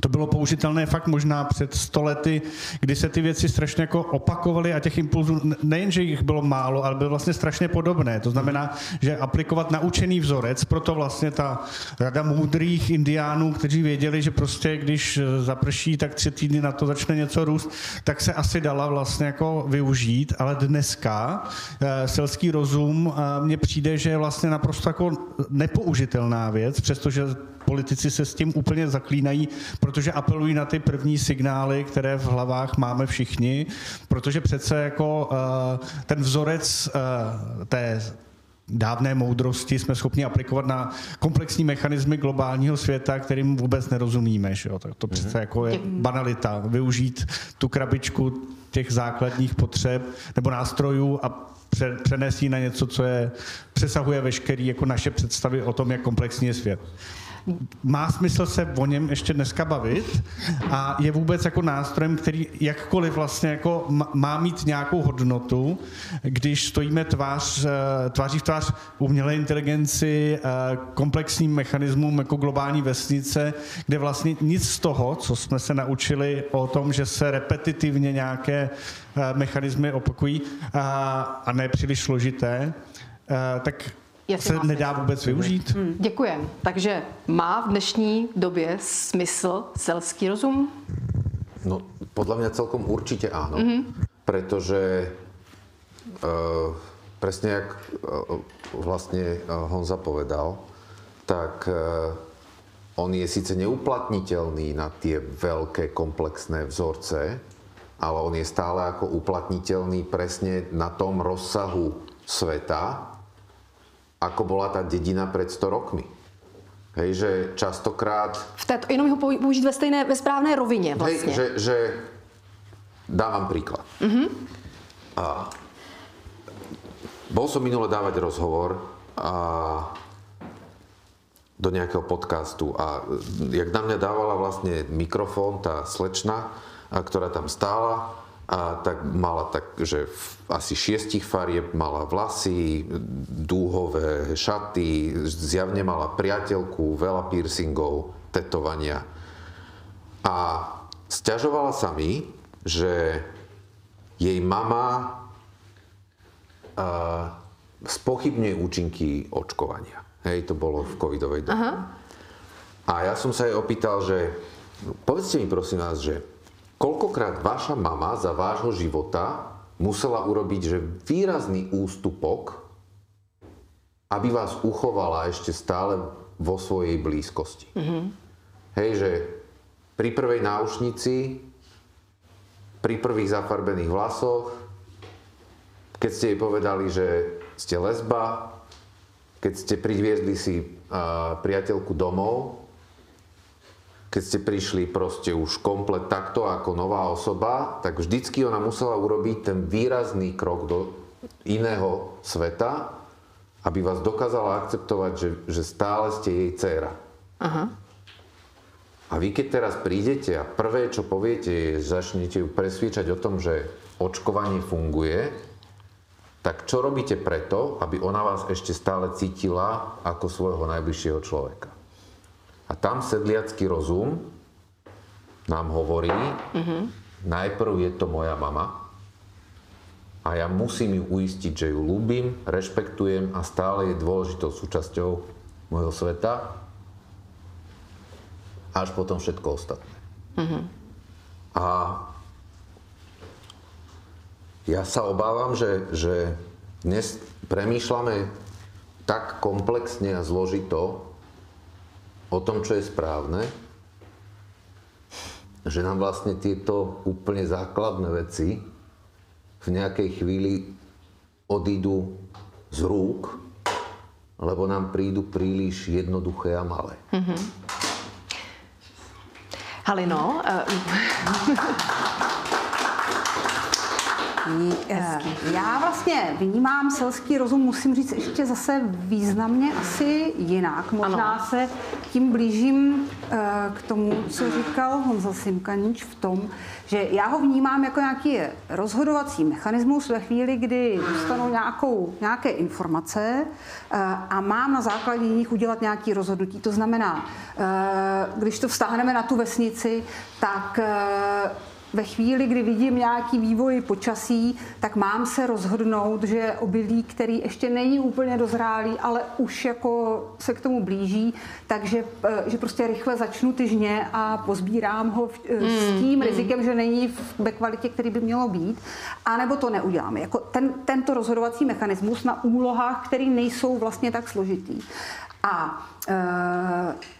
to bylo použitelné fakt možná před stolety, kdy se ty věci strašně jako opakovaly a těch impulzů, nejen, že jich bylo málo, ale bylo vlastně strašně podobné. To znamená, že aplikovat naučený vzorec, proto vlastně ta rada moudrých indiánů, kteří věděli, že prostě když zaprší, tak tři týdny na to začne něco růst, tak se asi dala vlastně jako využít, ale dneska eh, selský rozum eh, mně přijde, že je vlastně naprosto jako nepoužitelná věc, přestože politici se s tím úplně zaklínají, protože apelují na ty první signály, které v hlavách máme všichni, protože přece jako uh, ten vzorec uh, té dávné moudrosti jsme schopni aplikovat na komplexní mechanismy globálního světa, kterým vůbec nerozumíme. Že jo? Tak to přece mm-hmm. jako je banalita. Využít tu krabičku těch základních potřeb nebo nástrojů a přenést ji na něco, co je, přesahuje veškerý jako naše představy o tom, jak komplexní je svět má smysl se o něm ještě dneska bavit? A je vůbec jako nástrojem, který jakkoliv vlastně jako má mít nějakou hodnotu, když stojíme tvář, eh, tváří v tvář umělé inteligenci, eh, komplexním mechanismům jako globální vesnice, kde vlastně nic z toho, co jsme se naučili o tom, že se repetitivně nějaké eh, mechanismy opakují a, a ne příliš složité, tak se nedá vůbec využít? Hmm. Děkujem. Takže má v dnešní době smysl selský rozum? No, podľa mňa celkom určite áno. Mm-hmm. Pretože uh, presne jak uh, vlastne uh, Honza povedal, tak uh, on je síce neuplatniteľný na tie veľké komplexné vzorce, ale on je stále ako uplatniteľný presne na tom rozsahu sveta, ako bola tá dedina pred 100 rokmi. Hej, že častokrát... V této, jenom ho použít ve, stejné, ve správné rovině vlastně. Hej, že, že dávam príklad. Mm-hmm. A, bol som minule dávať rozhovor a, do nejakého podcastu a jak na mňa dávala vlastne mikrofón tá slečna, a, ktorá tam stála a tak mala tak, že asi šiestich farieb mala vlasy, dúhové šaty, zjavne mala priateľku, veľa piercingov, tetovania. A stiažovala sa mi, že jej mama uh, spochybňuje účinky očkovania. Hej, to bolo v covidovej dobe. Aha. A ja som sa jej opýtal, že povedzte mi prosím vás, že Koľkokrát vaša mama za vášho života musela urobiť že výrazný ústupok, aby vás uchovala ešte stále vo svojej blízkosti. Mm-hmm. Hej, že pri prvej náušnici, pri prvých zafarbených vlasoch, keď ste jej povedali, že ste lesba, keď ste priviezli si uh, priateľku domov, keď ste prišli proste už komplet takto ako nová osoba, tak vždycky ona musela urobiť ten výrazný krok do iného sveta, aby vás dokázala akceptovať, že, že stále ste jej dcéra. Aha. A vy keď teraz prídete a prvé, čo poviete, je, že začnete ju presviečať o tom, že očkovanie funguje, tak čo robíte preto, aby ona vás ešte stále cítila ako svojho najbližšieho človeka? A tam sedliacký rozum nám hovorí, mm-hmm. najprv je to moja mama a ja musím ju uistiť, že ju ľúbim, rešpektujem a stále je dôležitou súčasťou môjho sveta, až potom všetko ostatné. Mm-hmm. A ja sa obávam, že, že dnes premýšľame tak komplexne a zložito, o tom, čo je správne, že nám vlastne tieto úplne základné veci v nejakej chvíli odídu z rúk, lebo nám prídu príliš jednoduché a malé. Mm-hmm. Halino, uh... Eh, já vlastně vnímám selský rozum, musím říct, ještě zase významně asi jinak. Možná ano. se tím blížím eh, k tomu, co říkal Honza Simkanič v tom, že já ho vnímám jako nějaký rozhodovací mechanismus ve chvíli, kdy dostanu nějakou, nějaké informace eh, a mám na základě nich udělat nějaký rozhodnutí. To znamená, když to vztáhneme na tu vesnici, tak ve chvíli, kdy vidím nějaký vývoj počasí, tak mám se rozhodnout, že obilí, který ještě není úplně dozrálý, ale už jako se k tomu blíží, takže eh, že prostě rychle začnu ty žně a pozbírám ho v, mm, s tím mm. rizikem, že není ve kvalitě, který by mělo být, anebo to neudělám. Jako ten, tento rozhodovací mechanismus na úlohách, které nejsou vlastně tak složitý. A e,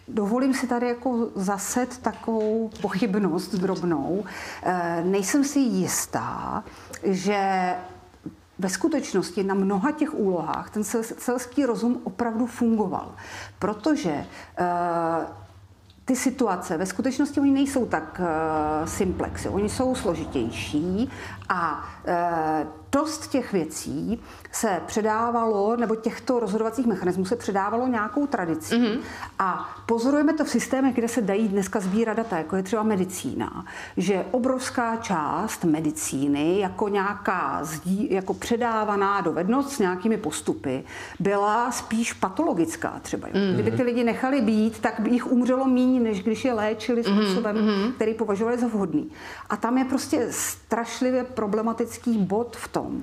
dovolím si tady jako zaset takovou pochybnost drobnou. E, nejsem si jistá, že ve skutečnosti na mnoha těch úlohách ten selský rozum opravdu fungoval, protože e, ty situace ve skutečnosti oni nejsou tak uh, simplex, oni jsou složitější a dost těch věcí se předávalo, nebo těchto rozhodovacích mechanismů se předávalo nějakou tradicí. Mm-hmm. A pozorujeme to v systémech, kde se dají dneska sbírat data, jako je třeba medicína, že obrovská část medicíny jako nějaká zdí, jako předávaná dovednost s nějakými postupy byla spíš patologická třeba. Mm-hmm. Kdyby ty lidi nechali být, tak by jich umřelo méně, než když je léčili mhm. způsobem, mm-hmm. který považovali za vhodný. A tam je prostě strašlivě problematický bod v tom,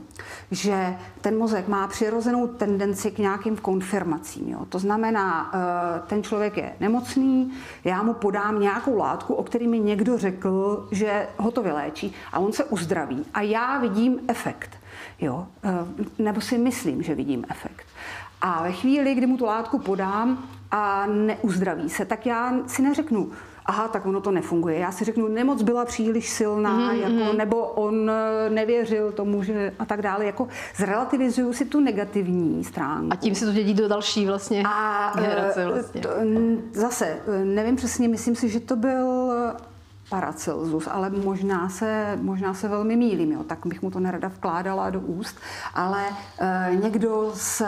že ten mozek má přirozenou tendenci k nějakým konfirmacím. Jo. To znamená, eh, ten člověk je nemocný, já mu podám nějakou látku, o který mi někdo řekl, že ho to vyléčí a on se uzdraví a já vidím efekt. Jo. Eh, nebo si myslím, že vidím efekt. A ve chvíli, kdy mu tu látku podám a neuzdraví se, tak já si neřeknu, aha, tak ono to nefunguje. Já si řeknu, nemoc byla příliš silná, mm-hmm. jako, nebo on eh, nevěřil tomu, že a tak dále. Jako zrelativizuju si tu negativní stránku. A tím se to dědí do další vlastně a, eh, generace vlastně. To, zase, eh, nevím přesně, myslím si, že to byl Paracelsus, ale možná se, možná se velmi mýlím, jo, tak bych mu to nerada vkládala do úst, ale e, někdo z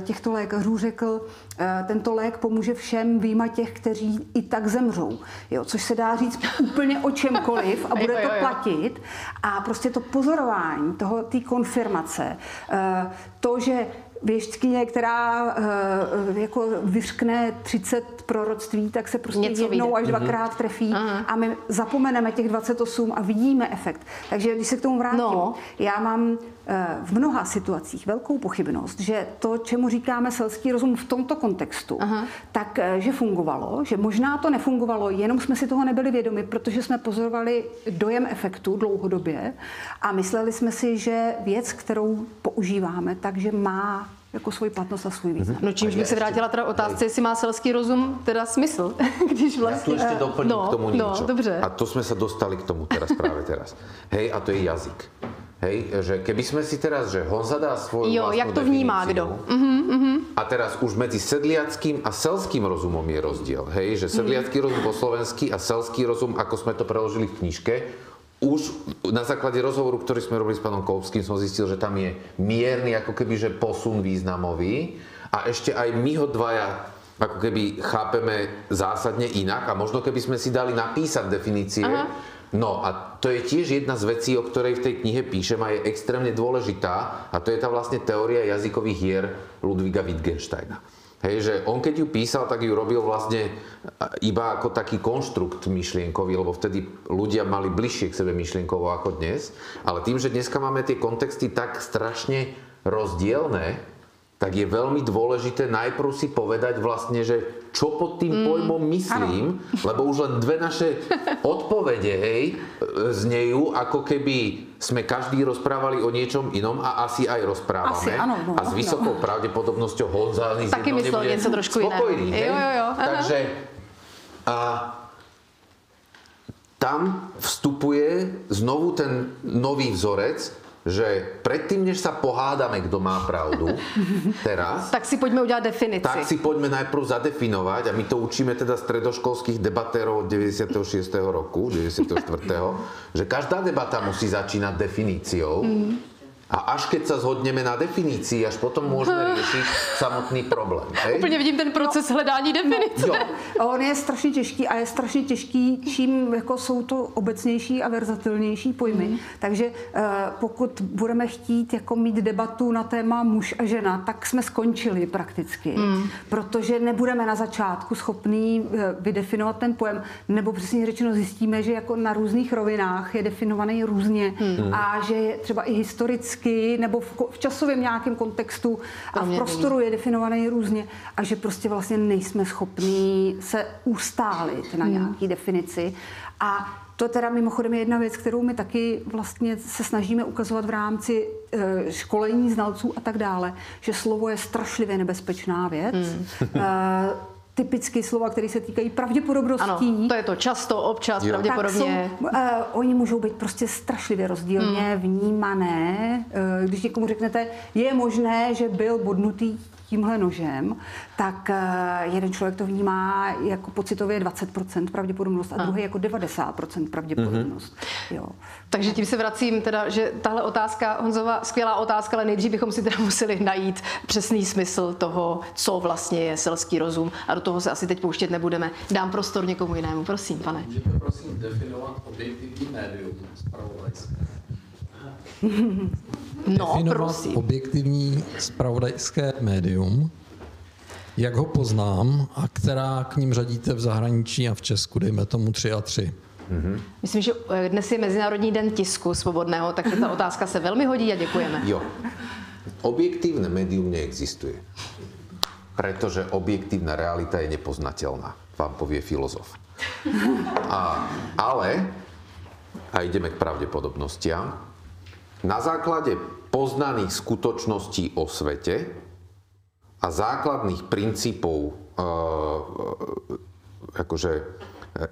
těchto lékařů řekl, e, tento lék pomůže všem výjima těch, kteří i tak zemřou, jo, což se dá říct úplně o čemkoliv a bude to platit. A prostě to pozorování, toho, té konfirmace, e, to, že věštkyně, která uh, jako vyřkne 30 proroctví, tak se prostě Něco jednou vyjde. až dvakrát mm-hmm. trefí Aha. a my zapomeneme těch 28 a vidíme efekt. Takže když se k tomu vrátím, no. já mám v mnoha situacích velkou pochybnost, že to, čemu říkáme selský rozum v tomto kontextu, Aha. tak uh, že fungovalo, že možná to nefungovalo, jenom jsme si toho nebyli vědomi, protože jsme pozorovali dojem efektu dlouhodobě a mysleli jsme si, že věc, kterou používáme, takže má jako svoji platnost a svůj význam. No čímž bych se vrátila teda otázce, jestli má selský rozum teda smysl, když vlastně... Já tu ještě doplním no, k tomu no, dobře. A to jsme se dostali k tomu teraz práve teraz. Hej, a to je jazyk. Hej, že keby sme si teraz, že Honza dá svoju Jo, jak to vnímá kdo. Uh-huh, uh-huh. A teraz už medzi sedliackým a selským rozumom je rozdiel. Hej, že sedliacký uh-huh. rozum po slovensky a selský rozum, ako sme to preložili v knižke, už na základe rozhovoru, ktorý sme robili s pánom Koupským, som zistil, že tam je mierny ako keby, že posun významový a ešte aj my ho dvaja ako keby chápeme zásadne inak a možno keby sme si dali napísať definície, Aha. No a to je tiež jedna z vecí, o ktorej v tej knihe píšem a je extrémne dôležitá a to je tá vlastne teória jazykových hier Ludviga Wittgensteina. Hej, že on keď ju písal, tak ju robil vlastne iba ako taký konštrukt myšlienkový, lebo vtedy ľudia mali bližšie k sebe myšlienkovo ako dnes. Ale tým, že dneska máme tie kontexty tak strašne rozdielne, tak je veľmi dôležité najprv si povedať vlastne, že čo pod tým mm, pojmom myslím, ano. lebo už len dve naše odpovede, hej, znejú, ako keby sme každý rozprávali o niečom inom a asi aj rozprávame. Asi, ano, no, a s vysokou no. pravdepodobnosťou Honza Taky myslel niečo trošku spokojný, iné. Jo, jo, jo. Takže a, tam vstupuje znovu ten nový vzorec, že predtým, než sa pohádame, kto má pravdu, teraz... tak si poďme udělat definici. Tak si poďme najprv zadefinovať, a my to učíme teda stredoškolských debatérov od 96. roku, 94. že každá debata musí začínať definíciou. Mm a až keď sa zhodneme na definícii, až potom můžeme riešiť samotný problém. Hej? Úplně vidím ten proces no, hledání definice. No, jo. On je strašně těžký a je strašně těžký, čím jako jsou to obecnější a verzatilnější pojmy. Mm. Takže uh, pokud budeme chtít jako mít debatu na téma muž a žena, tak jsme skončili prakticky. Mm. Protože nebudeme na začátku schopný uh, vydefinovat ten pojem, nebo přesně řečeno zjistíme, že jako na různých rovinách je definovaný různě mm. a že je třeba i historicky fyzicky nebo v, v časovém nějakém kontextu a v prostoru je definovaný různě a že prostě vlastně nejsme schopní se ustálit na hmm. nějaký definici a to teda mimochodem je jedna věc, kterou my taky vlastně se snažíme ukazovat v rámci e, školení znalců a tak dále, že slovo je strašlivě nebezpečná věc. Hmm. Typicky slova, které se týkají pravděpodobností. Ano, to je to často, občas, jo. pravděpodobně. Tak jsou, uh, oni můžou být prostě strašlivě rozdílně hmm. vnímané. Uh, když někomu řeknete, je možné, že byl bodnutý tímhle nožem, tak eh, jeden člověk to vnímá jako pocitově 20% pravděpodobnost a, a. druhý jako 90% pravděpodobnost. Mm-hmm. Jo. Takže tím se vracím teda, že tahle otázka, Honzova, skvělá otázka, ale nejdřív bychom si teda museli najít přesný smysl toho, co vlastně je selský rozum a do toho se asi teď pouštět nebudeme. Dám prostor někomu jinému, prosím, pane. Můžete prosím definovat objektivní médium zpravodajské? No, definovat prosím. objektivní spravodajské médium, jak ho poznám a která k ním řadíte v zahraničí a v Česku, dejme tomu 3 a 3. Mm-hmm. Myslím, že eh, dnes je Mezinárodní den tisku svobodného, tak ta otázka se velmi hodí a děkujeme. Jo. Objektívne médium neexistuje. Pretože objektívna realita je nepoznateľná, vám povie filozof. A, ale, a ideme k pravdepodobnostiam, na základe poznaných skutočností o svete a základných princípov e, akože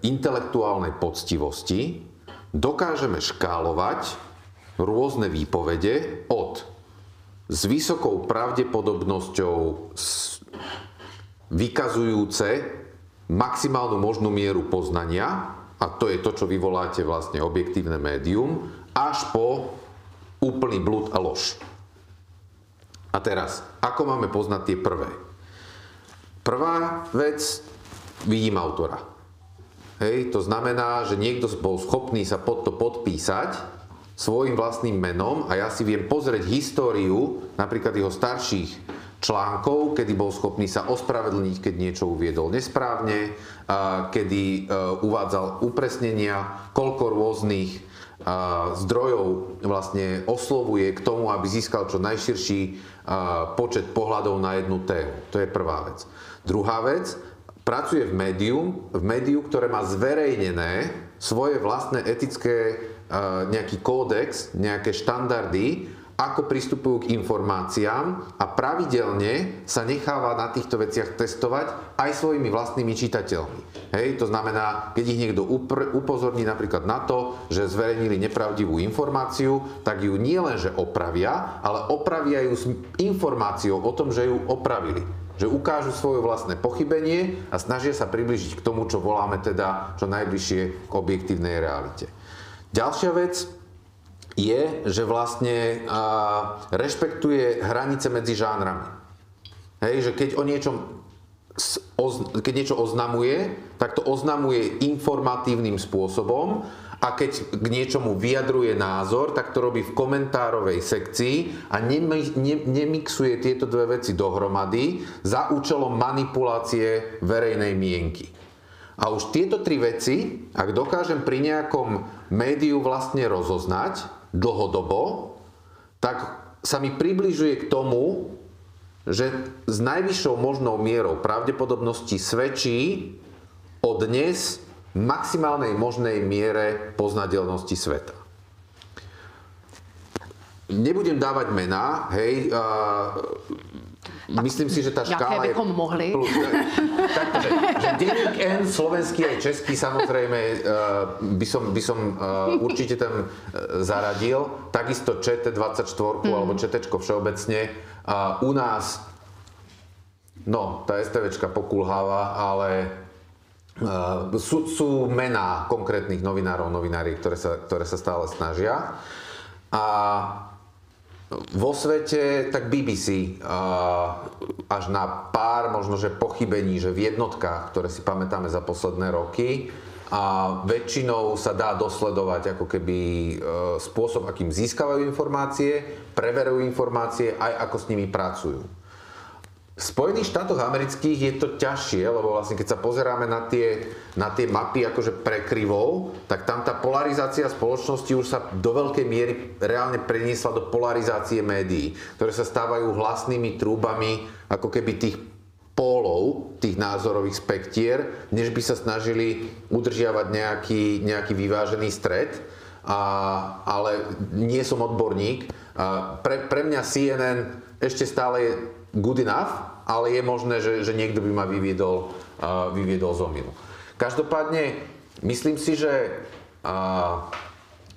intelektuálnej poctivosti dokážeme škálovať rôzne výpovede od s vysokou pravdepodobnosťou vykazujúce maximálnu možnú mieru poznania a to je to, čo vyvoláte vlastne objektívne médium, až po úplný blúd a lož. A teraz, ako máme poznať tie prvé? Prvá vec, vidím autora. Hej, to znamená, že niekto bol schopný sa pod to podpísať svojim vlastným menom a ja si viem pozrieť históriu napríklad jeho starších článkov, kedy bol schopný sa ospravedlniť, keď niečo uviedol nesprávne, kedy e, uvádzal upresnenia, koľko rôznych zdrojov vlastne oslovuje k tomu, aby získal čo najširší počet pohľadov na jednu tému. To je prvá vec. Druhá vec, pracuje v médiu, v médiu, ktoré má zverejnené svoje vlastné etické nejaký kódex, nejaké štandardy, ako pristupujú k informáciám a pravidelne sa necháva na týchto veciach testovať aj svojimi vlastnými čitateľmi. Hej, to znamená, keď ich niekto upozorní napríklad na to, že zverejnili nepravdivú informáciu, tak ju nie len, že opravia, ale opravia ju s informáciou o tom, že ju opravili že ukážu svoje vlastné pochybenie a snažia sa približiť k tomu, čo voláme teda čo najbližšie k objektívnej realite. Ďalšia vec, je, že vlastne rešpektuje hranice medzi žánrami. Hej, že keď o niečom keď niečo oznamuje, tak to oznamuje informatívnym spôsobom a keď k niečomu vyjadruje názor, tak to robí v komentárovej sekcii a nemixuje tieto dve veci dohromady za účelom manipulácie verejnej mienky. A už tieto tri veci, ak dokážem pri nejakom médiu vlastne rozoznať, dlhodobo, tak sa mi približuje k tomu, že s najvyššou možnou mierou pravdepodobnosti svedčí o dnes maximálnej možnej miere poznateľnosti sveta. Nebudem dávať mená, hej, Myslím si, že tá škála bychom je... mohli. Plus, tak, že, že denník N, slovenský aj český, samozrejme, uh, by som, by som uh, určite tam uh, zaradil. Takisto ČT24 mm. alebo ČT všeobecne. U nás, no, tá STVčka pokulháva, ale uh, sú, sú mená konkrétnych novinárov, novinári, ktoré sa, ktoré sa stále snažia. A vo svete, tak BBC až na pár možno, že pochybení, že v jednotkách, ktoré si pamätáme za posledné roky, a väčšinou sa dá dosledovať ako keby e, spôsob, akým získavajú informácie, preverujú informácie, aj ako s nimi pracujú. V Spojených štátoch amerických je to ťažšie, lebo vlastne keď sa pozeráme na tie, na tie mapy akože prekryvov, tak tam tá polarizácia spoločnosti už sa do veľkej miery reálne preniesla do polarizácie médií, ktoré sa stávajú hlasnými trúbami ako keby tých pólov, tých názorových spektier, než by sa snažili udržiavať nejaký, nejaký vyvážený stred. A, ale nie som odborník. A pre, pre mňa CNN ešte stále je good enough, ale je možné, že, že niekto by ma vyviedol, uh, vyviedol z omilu. Každopádne, myslím si, že uh,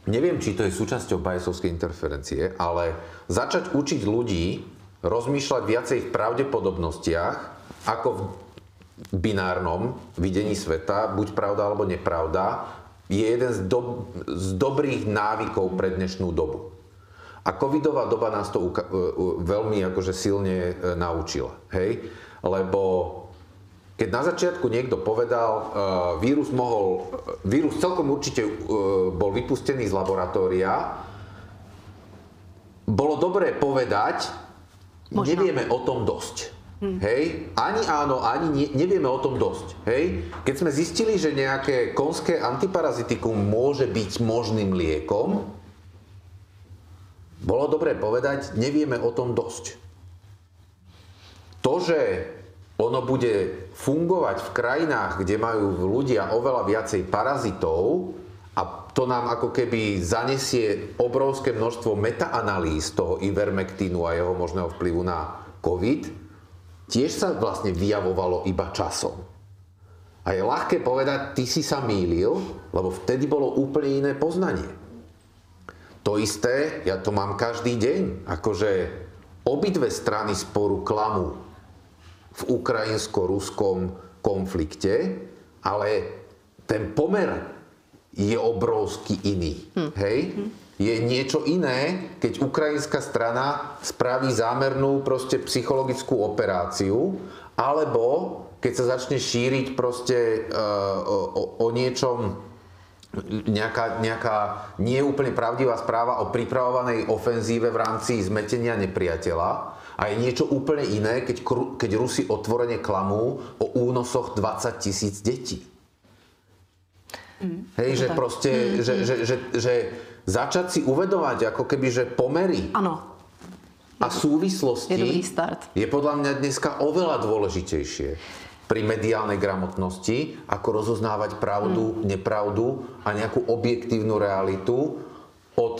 neviem, či to je súčasťou Bayesovskej interferencie, ale začať učiť ľudí rozmýšľať viacej v pravdepodobnostiach ako v binárnom videní sveta, buď pravda alebo nepravda, je jeden z, do, z dobrých návykov pre dnešnú dobu. A covidová doba nás to e, veľmi akože silne e, naučila. Hej? Lebo keď na začiatku niekto povedal, uh, vírus mohol, vírus celkom určite bol vypustený z laboratória, bolo dobré povedať, Možno. nevieme o tom dosť. Hm. Hej? Ani áno, ani nie, nevieme o tom dosť. Hej? Keď sme zistili, že nejaké konské antiparazitikum môže byť možným liekom, bolo dobré povedať, nevieme o tom dosť. To, že ono bude fungovať v krajinách, kde majú ľudia oveľa viacej parazitov a to nám ako keby zanesie obrovské množstvo metaanalýz toho ivermektínu a jeho možného vplyvu na COVID, tiež sa vlastne vyjavovalo iba časom. A je ľahké povedať, ty si sa mýlil, lebo vtedy bolo úplne iné poznanie. To isté, ja to mám každý deň, akože obidve strany sporu klamu v ukrajinsko-ruskom konflikte, ale ten pomer je obrovsky iný. Hm. Hej? Hm. Je niečo iné, keď ukrajinská strana spraví zámernú proste psychologickú operáciu, alebo keď sa začne šíriť proste uh, o, o niečom nejaká, nejaká neúplne pravdivá správa o pripravovanej ofenzíve v rámci zmetenia nepriateľa a je niečo úplne iné, keď, keď Rusi otvorene klamú o únosoch 20 tisíc detí. Mm, Hej, že tak. proste, mm, že, mm. Že, že, že začať si uvedovať ako keby, že pomery ano. a súvislosti je, start. je podľa mňa dneska oveľa dôležitejšie pri mediálnej gramotnosti, ako rozoznávať pravdu, hmm. nepravdu a nejakú objektívnu realitu od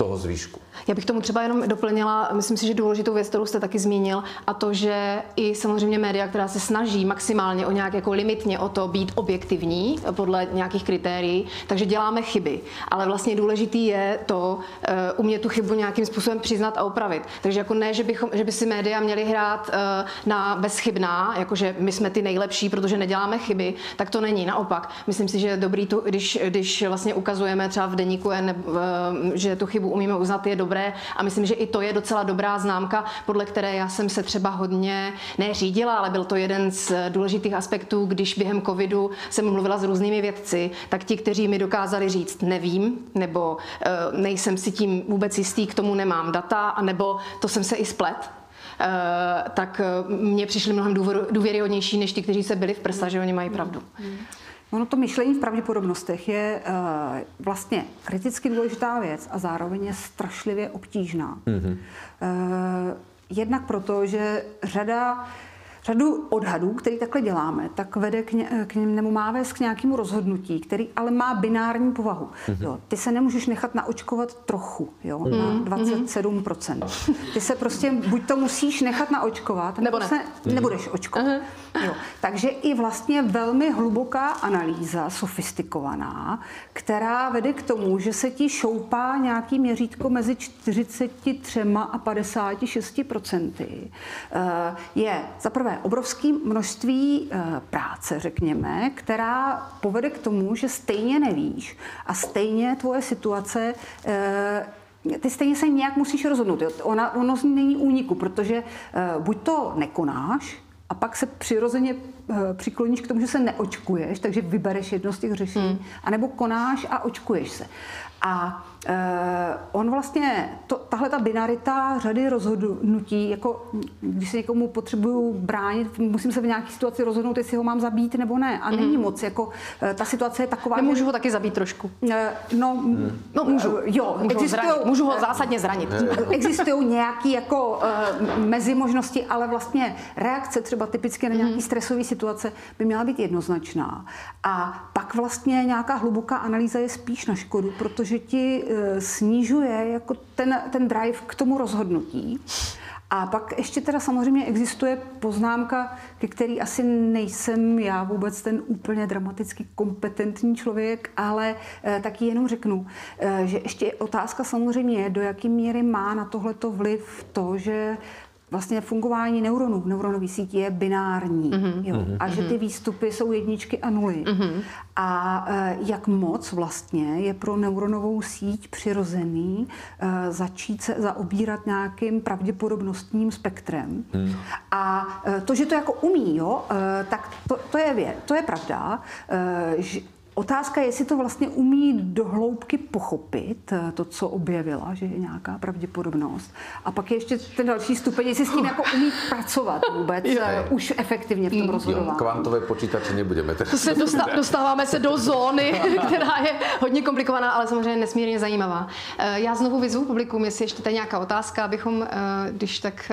toho zvyšku. Já bych tomu třeba jenom doplnila, myslím si, že důležitou věc, kterou jste taky zmínil, a to, že i samozřejmě média, která se snaží maximálně o nějak jako limitně o to být objektivní podle nějakých kritérií, takže děláme chyby. Ale vlastně důležitý je to uh, umět tu chybu nějakým způsobem přiznat a opravit. Takže jako ne, že, bychom, že by si média měli hrát uh, na bezchybná, jakože my jsme ty nejlepší, protože neděláme chyby, tak to není. Naopak, myslím si, že je dobrý, to, když, když vlastně ukazujeme třeba v deníku, uh, že tu chybu umíme uznat, je dobré a myslím, že i to je docela dobrá známka, podle které já jsem se třeba hodně neřídila, ale byl to jeden z důležitých aspektů, když během covidu jsem mluvila s různými vědci, tak ti, kteří mi dokázali říct nevím, nebo uh, nejsem si tím vůbec jistý, k tomu nemám data, nebo to jsem se i splet, Uh, tak uh, mně přišli mnohem důvěryhodnější než ti, kteří se byli v prsa, že oni mají pravdu. Ono to myšlení v pravděpodobnostech je uh, vlastně kriticky důležitá věc a zároveň je strašlivě obtížná. Mm-hmm. Uh, jednak proto, že řada řadu odhadů, který takhle děláme, tak vede k, ně, k něm, nebo má vést k nějakému rozhodnutí, který ale má binární povahu. Mm-hmm. Jo, ty se nemůžeš nechat naočkovat trochu, jo, mm-hmm. na 27%. Mhm. Ty se prostě, buď to musíš nechat naočkovat, nebo, nebo ne. se mm-hmm. nebudeš očkovat. Mm-hmm. Jo, takže i vlastně velmi hluboká analýza, sofistikovaná, která vede k tomu, že se ti šoupá nějaký měřítko mezi 43 a 56 procenty, eh, je zaprvé obrovské množství eh, práce, řekněme, která povede k tomu, že stejně nevíš a stejně tvoje situace eh, ty stejně se nějak musíš rozhodnout. Ona, ono není úniku, protože buď to nekonáš, a pak se přirozeně přikloníš k tomu, že se neočkuješ, takže vybereš jedno z těch řešení, hmm. anebo konáš a očkuješ se. A on vlastně, to, tahle ta binarita řady rozhodnutí, jako když se někomu potřebuju bránit, musím se v nějaké situaci rozhodnout, jestli ho mám zabít nebo ne. A není mm. moc, jako uh, ta situace je taková... Nemůžu že, ho taky zabít trošku. Uh, no, mm. no můžu. Jo, můžu, existujou, ho můžu ho zásadně zranit. Existují nějaké jako mezi možnosti, ale vlastně reakce třeba typicky na nějaké mm. stresové situace by měla být jednoznačná. A pak vlastně nějaká hluboká analýza je spíš na škodu, protože ti Eh, snižuje jako ten, ten drive k tomu rozhodnutí. A pak ještě teda samozřejmě existuje poznámka, ke který asi nejsem já vůbec ten úplně dramaticky kompetentní člověk, ale eh, taky jenom řeknu, eh, že ještě otázka samozřejmě je, do jaké míry má na tohleto vliv to, že vlastně fungování neuronů v neuronové síti je binární. Mm-hmm. Jo? A že ty výstupy jsou jedničky a nuly. Mm-hmm. A e, jak moc vlastně je pro neuronovou síť přirozený e, začít se zaobírat nějakým pravděpodobnostním spektrem. Mm. A e, to, že to jako umí, jo, e, tak to, to, je, věc, to je pravda, e, že Otázka je, jestli to vlastně umí do hloubky pochopit, eh, to, co objevila, že je nějaká pravděpodobnost. A pak je ještě ten další stupeň, jestli s tím jako umí pracovat vůbec je. Eh, už efektivně v tom rozhodování. Kvantové počítače nebudeme. To se dostáváme se do zóny, která je hodně komplikovaná, ale samozřejmě nesmírně zajímavá. Eh, já znovu vyzvu publikum, jestli ještě tady nějaká otázka, abychom, když tak...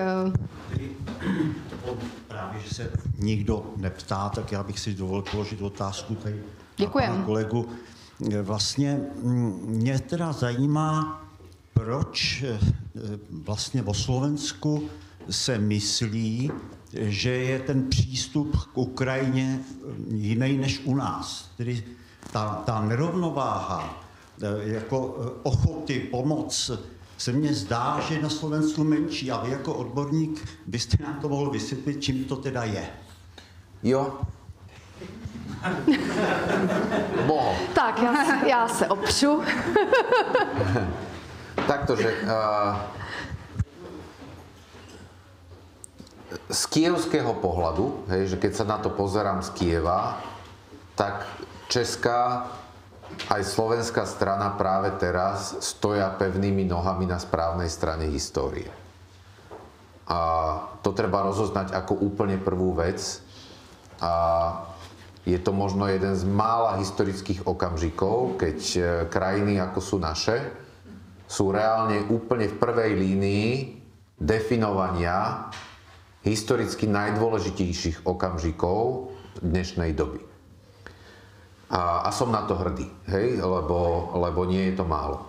Právě, že se nikdo neptá, tak já bych si dovolil položit otázku tady Děkujem. kolegu. Vlastně mm, mě teda zajímá, proč eh, vlastně o Slovensku se myslí, že je ten přístup k Ukrajině eh, jiný než u nás. Tedy ta, ta nerovnováha eh, jako ochoty pomoc se mně zdá, že je na Slovensku menší a vy jako odborník byste nám to mohl vysvětlit, čím to teda je. Jo, Mohol. Tak, já, já se opřu. Takto, že uh, z kievského pohľadu, hej, že keď sa na to pozerám z Kieva, tak česká aj slovenská strana práve teraz stoja pevnými nohami na správnej strane histórie. A to treba rozoznať ako úplne prvú vec. A je to možno jeden z mála historických okamžikov, keď e, krajiny ako sú naše, sú reálne úplne v prvej línii definovania historicky najdôležitejších okamžikov dnešnej doby. A, a som na to hrdý, hej, lebo, lebo nie je to málo.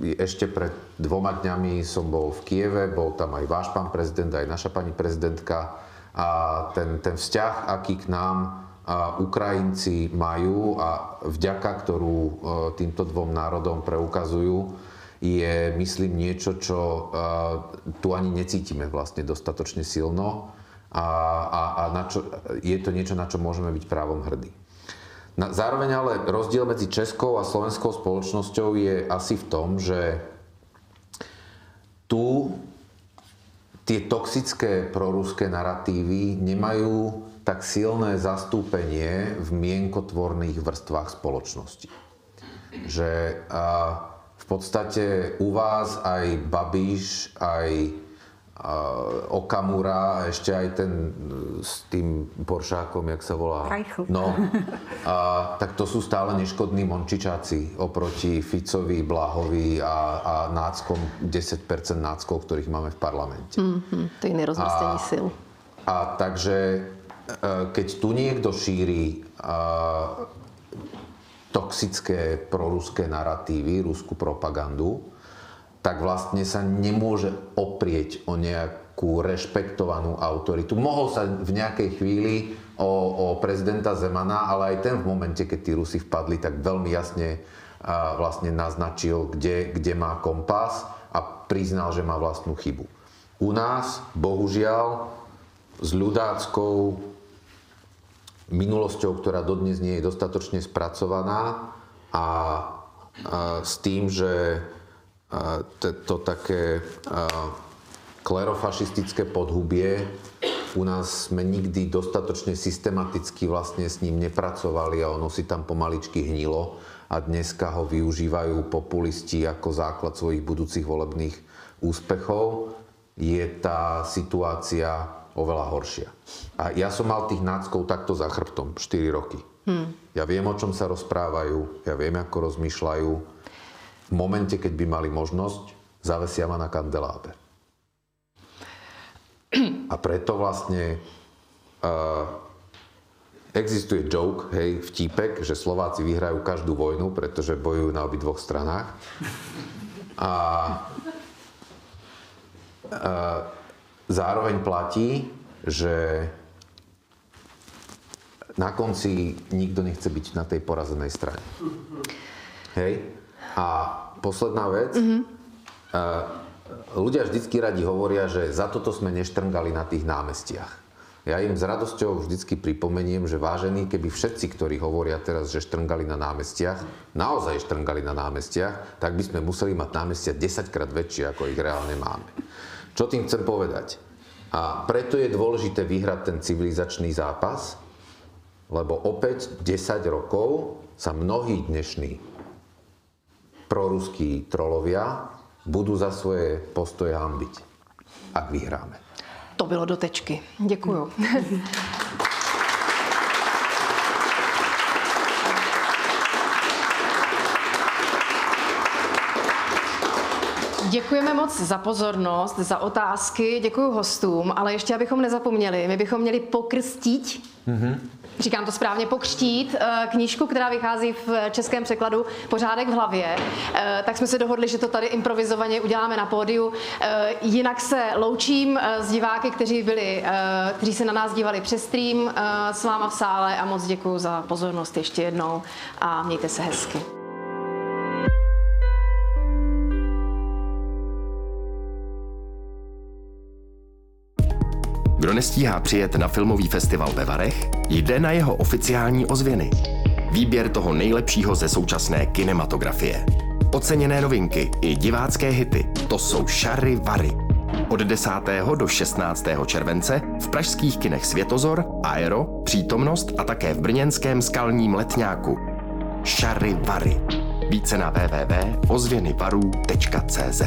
Ešte pred dvoma dňami som bol v Kieve, bol tam aj váš pán prezident, aj naša pani prezidentka a ten, ten vzťah, aký k nám Ukrajinci majú a vďaka, ktorú e, týmto dvom národom preukazujú, je, myslím, niečo, čo e, tu ani necítime vlastne dostatočne silno a, a, a na čo, je to niečo, na čo môžeme byť právom hrdí. Na, zároveň ale rozdiel medzi českou a slovenskou spoločnosťou je asi v tom, že tu tie toxické proruské narratívy nemajú tak silné zastúpenie v mienkotvorných vrstvách spoločnosti. Že a, v podstate u vás aj Babiš, aj Okamura, ešte aj ten e, s tým Poršákom, jak sa volá? Reichl. No, a, tak to sú stále neškodní mončičáci oproti Ficovi, Blahovi a, a náckom, 10% náckov, ktorých máme v parlamente. Mm-hmm, to je nerozmestení sil. A takže, keď tu niekto šíri a, toxické proruské narratívy, ruskú propagandu, tak vlastne sa nemôže oprieť o nejakú rešpektovanú autoritu. Mohol sa v nejakej chvíli o, o prezidenta Zemana, ale aj ten v momente, keď tí Rusi vpadli, tak veľmi jasne a vlastne naznačil, kde, kde má kompas a priznal, že má vlastnú chybu. U nás, bohužiaľ, s ľudáckou minulosťou, ktorá dodnes nie je dostatočne spracovaná a, a s tým, že to také klerofašistické podhubie. U nás sme nikdy dostatočne systematicky vlastne s ním nepracovali a ono si tam pomaličky hnilo a dneska ho využívajú populisti ako základ svojich budúcich volebných úspechov, je tá situácia oveľa horšia. A ja som mal tých náckov takto za chrbtom 4 roky. Hmm. Ja viem, o čom sa rozprávajú, ja viem, ako rozmýšľajú, v momente, keď by mali možnosť, zavesia ma na kandeláber. A preto vlastne uh, existuje joke, hej, vtípek, že Slováci vyhrajú každú vojnu, pretože bojujú na obidvoch stranách. A uh, zároveň platí, že na konci nikto nechce byť na tej porazenej strane. Hej? A posledná vec. Mm-hmm. Ľudia vždycky radi hovoria, že za toto sme neštrngali na tých námestiach. Ja im s radosťou vždycky pripomeniem, že vážení, keby všetci, ktorí hovoria teraz, že štrngali na námestiach, naozaj štrngali na námestiach, tak by sme museli mať námestia 10 krát väčšie, ako ich reálne máme. Čo tým chcem povedať? A preto je dôležité vyhrať ten civilizačný zápas, lebo opäť 10 rokov sa mnohí dnešní proruskí trolovia budú za svoje postoje hambiť, ak vyhráme. To bylo do tečky. Děkuju. Děkujeme moc za pozornost, za otázky, děkuji hostům, ale ještě abychom nezapomněli, my bychom měli pokrstit mm-hmm říkám to správně, pokřtít eh, knížku, která vychází v českém překladu Pořádek v hlavě, eh, tak jsme se dohodli, že to tady improvizovaně uděláme na pódiu. Eh, jinak se loučím s diváky, kteří, byli, kteří se na nás dívali přes stream s váma v sále a moc děkuji za pozornost ještě jednou a mějte se hezky. Kdo nestíhá přijet na filmový festival ve Varech, jde na jeho oficiální ozvěny. Výběr toho nejlepšího ze současné kinematografie. Oceněné novinky i divácké hity, to jsou Šary Vary. Od 10. do 16. července v pražských kinech Světozor, Aero, Přítomnost a také v brněnském skalním letňáku. Šary Vary. Více na www.ozvěnyvarů.cz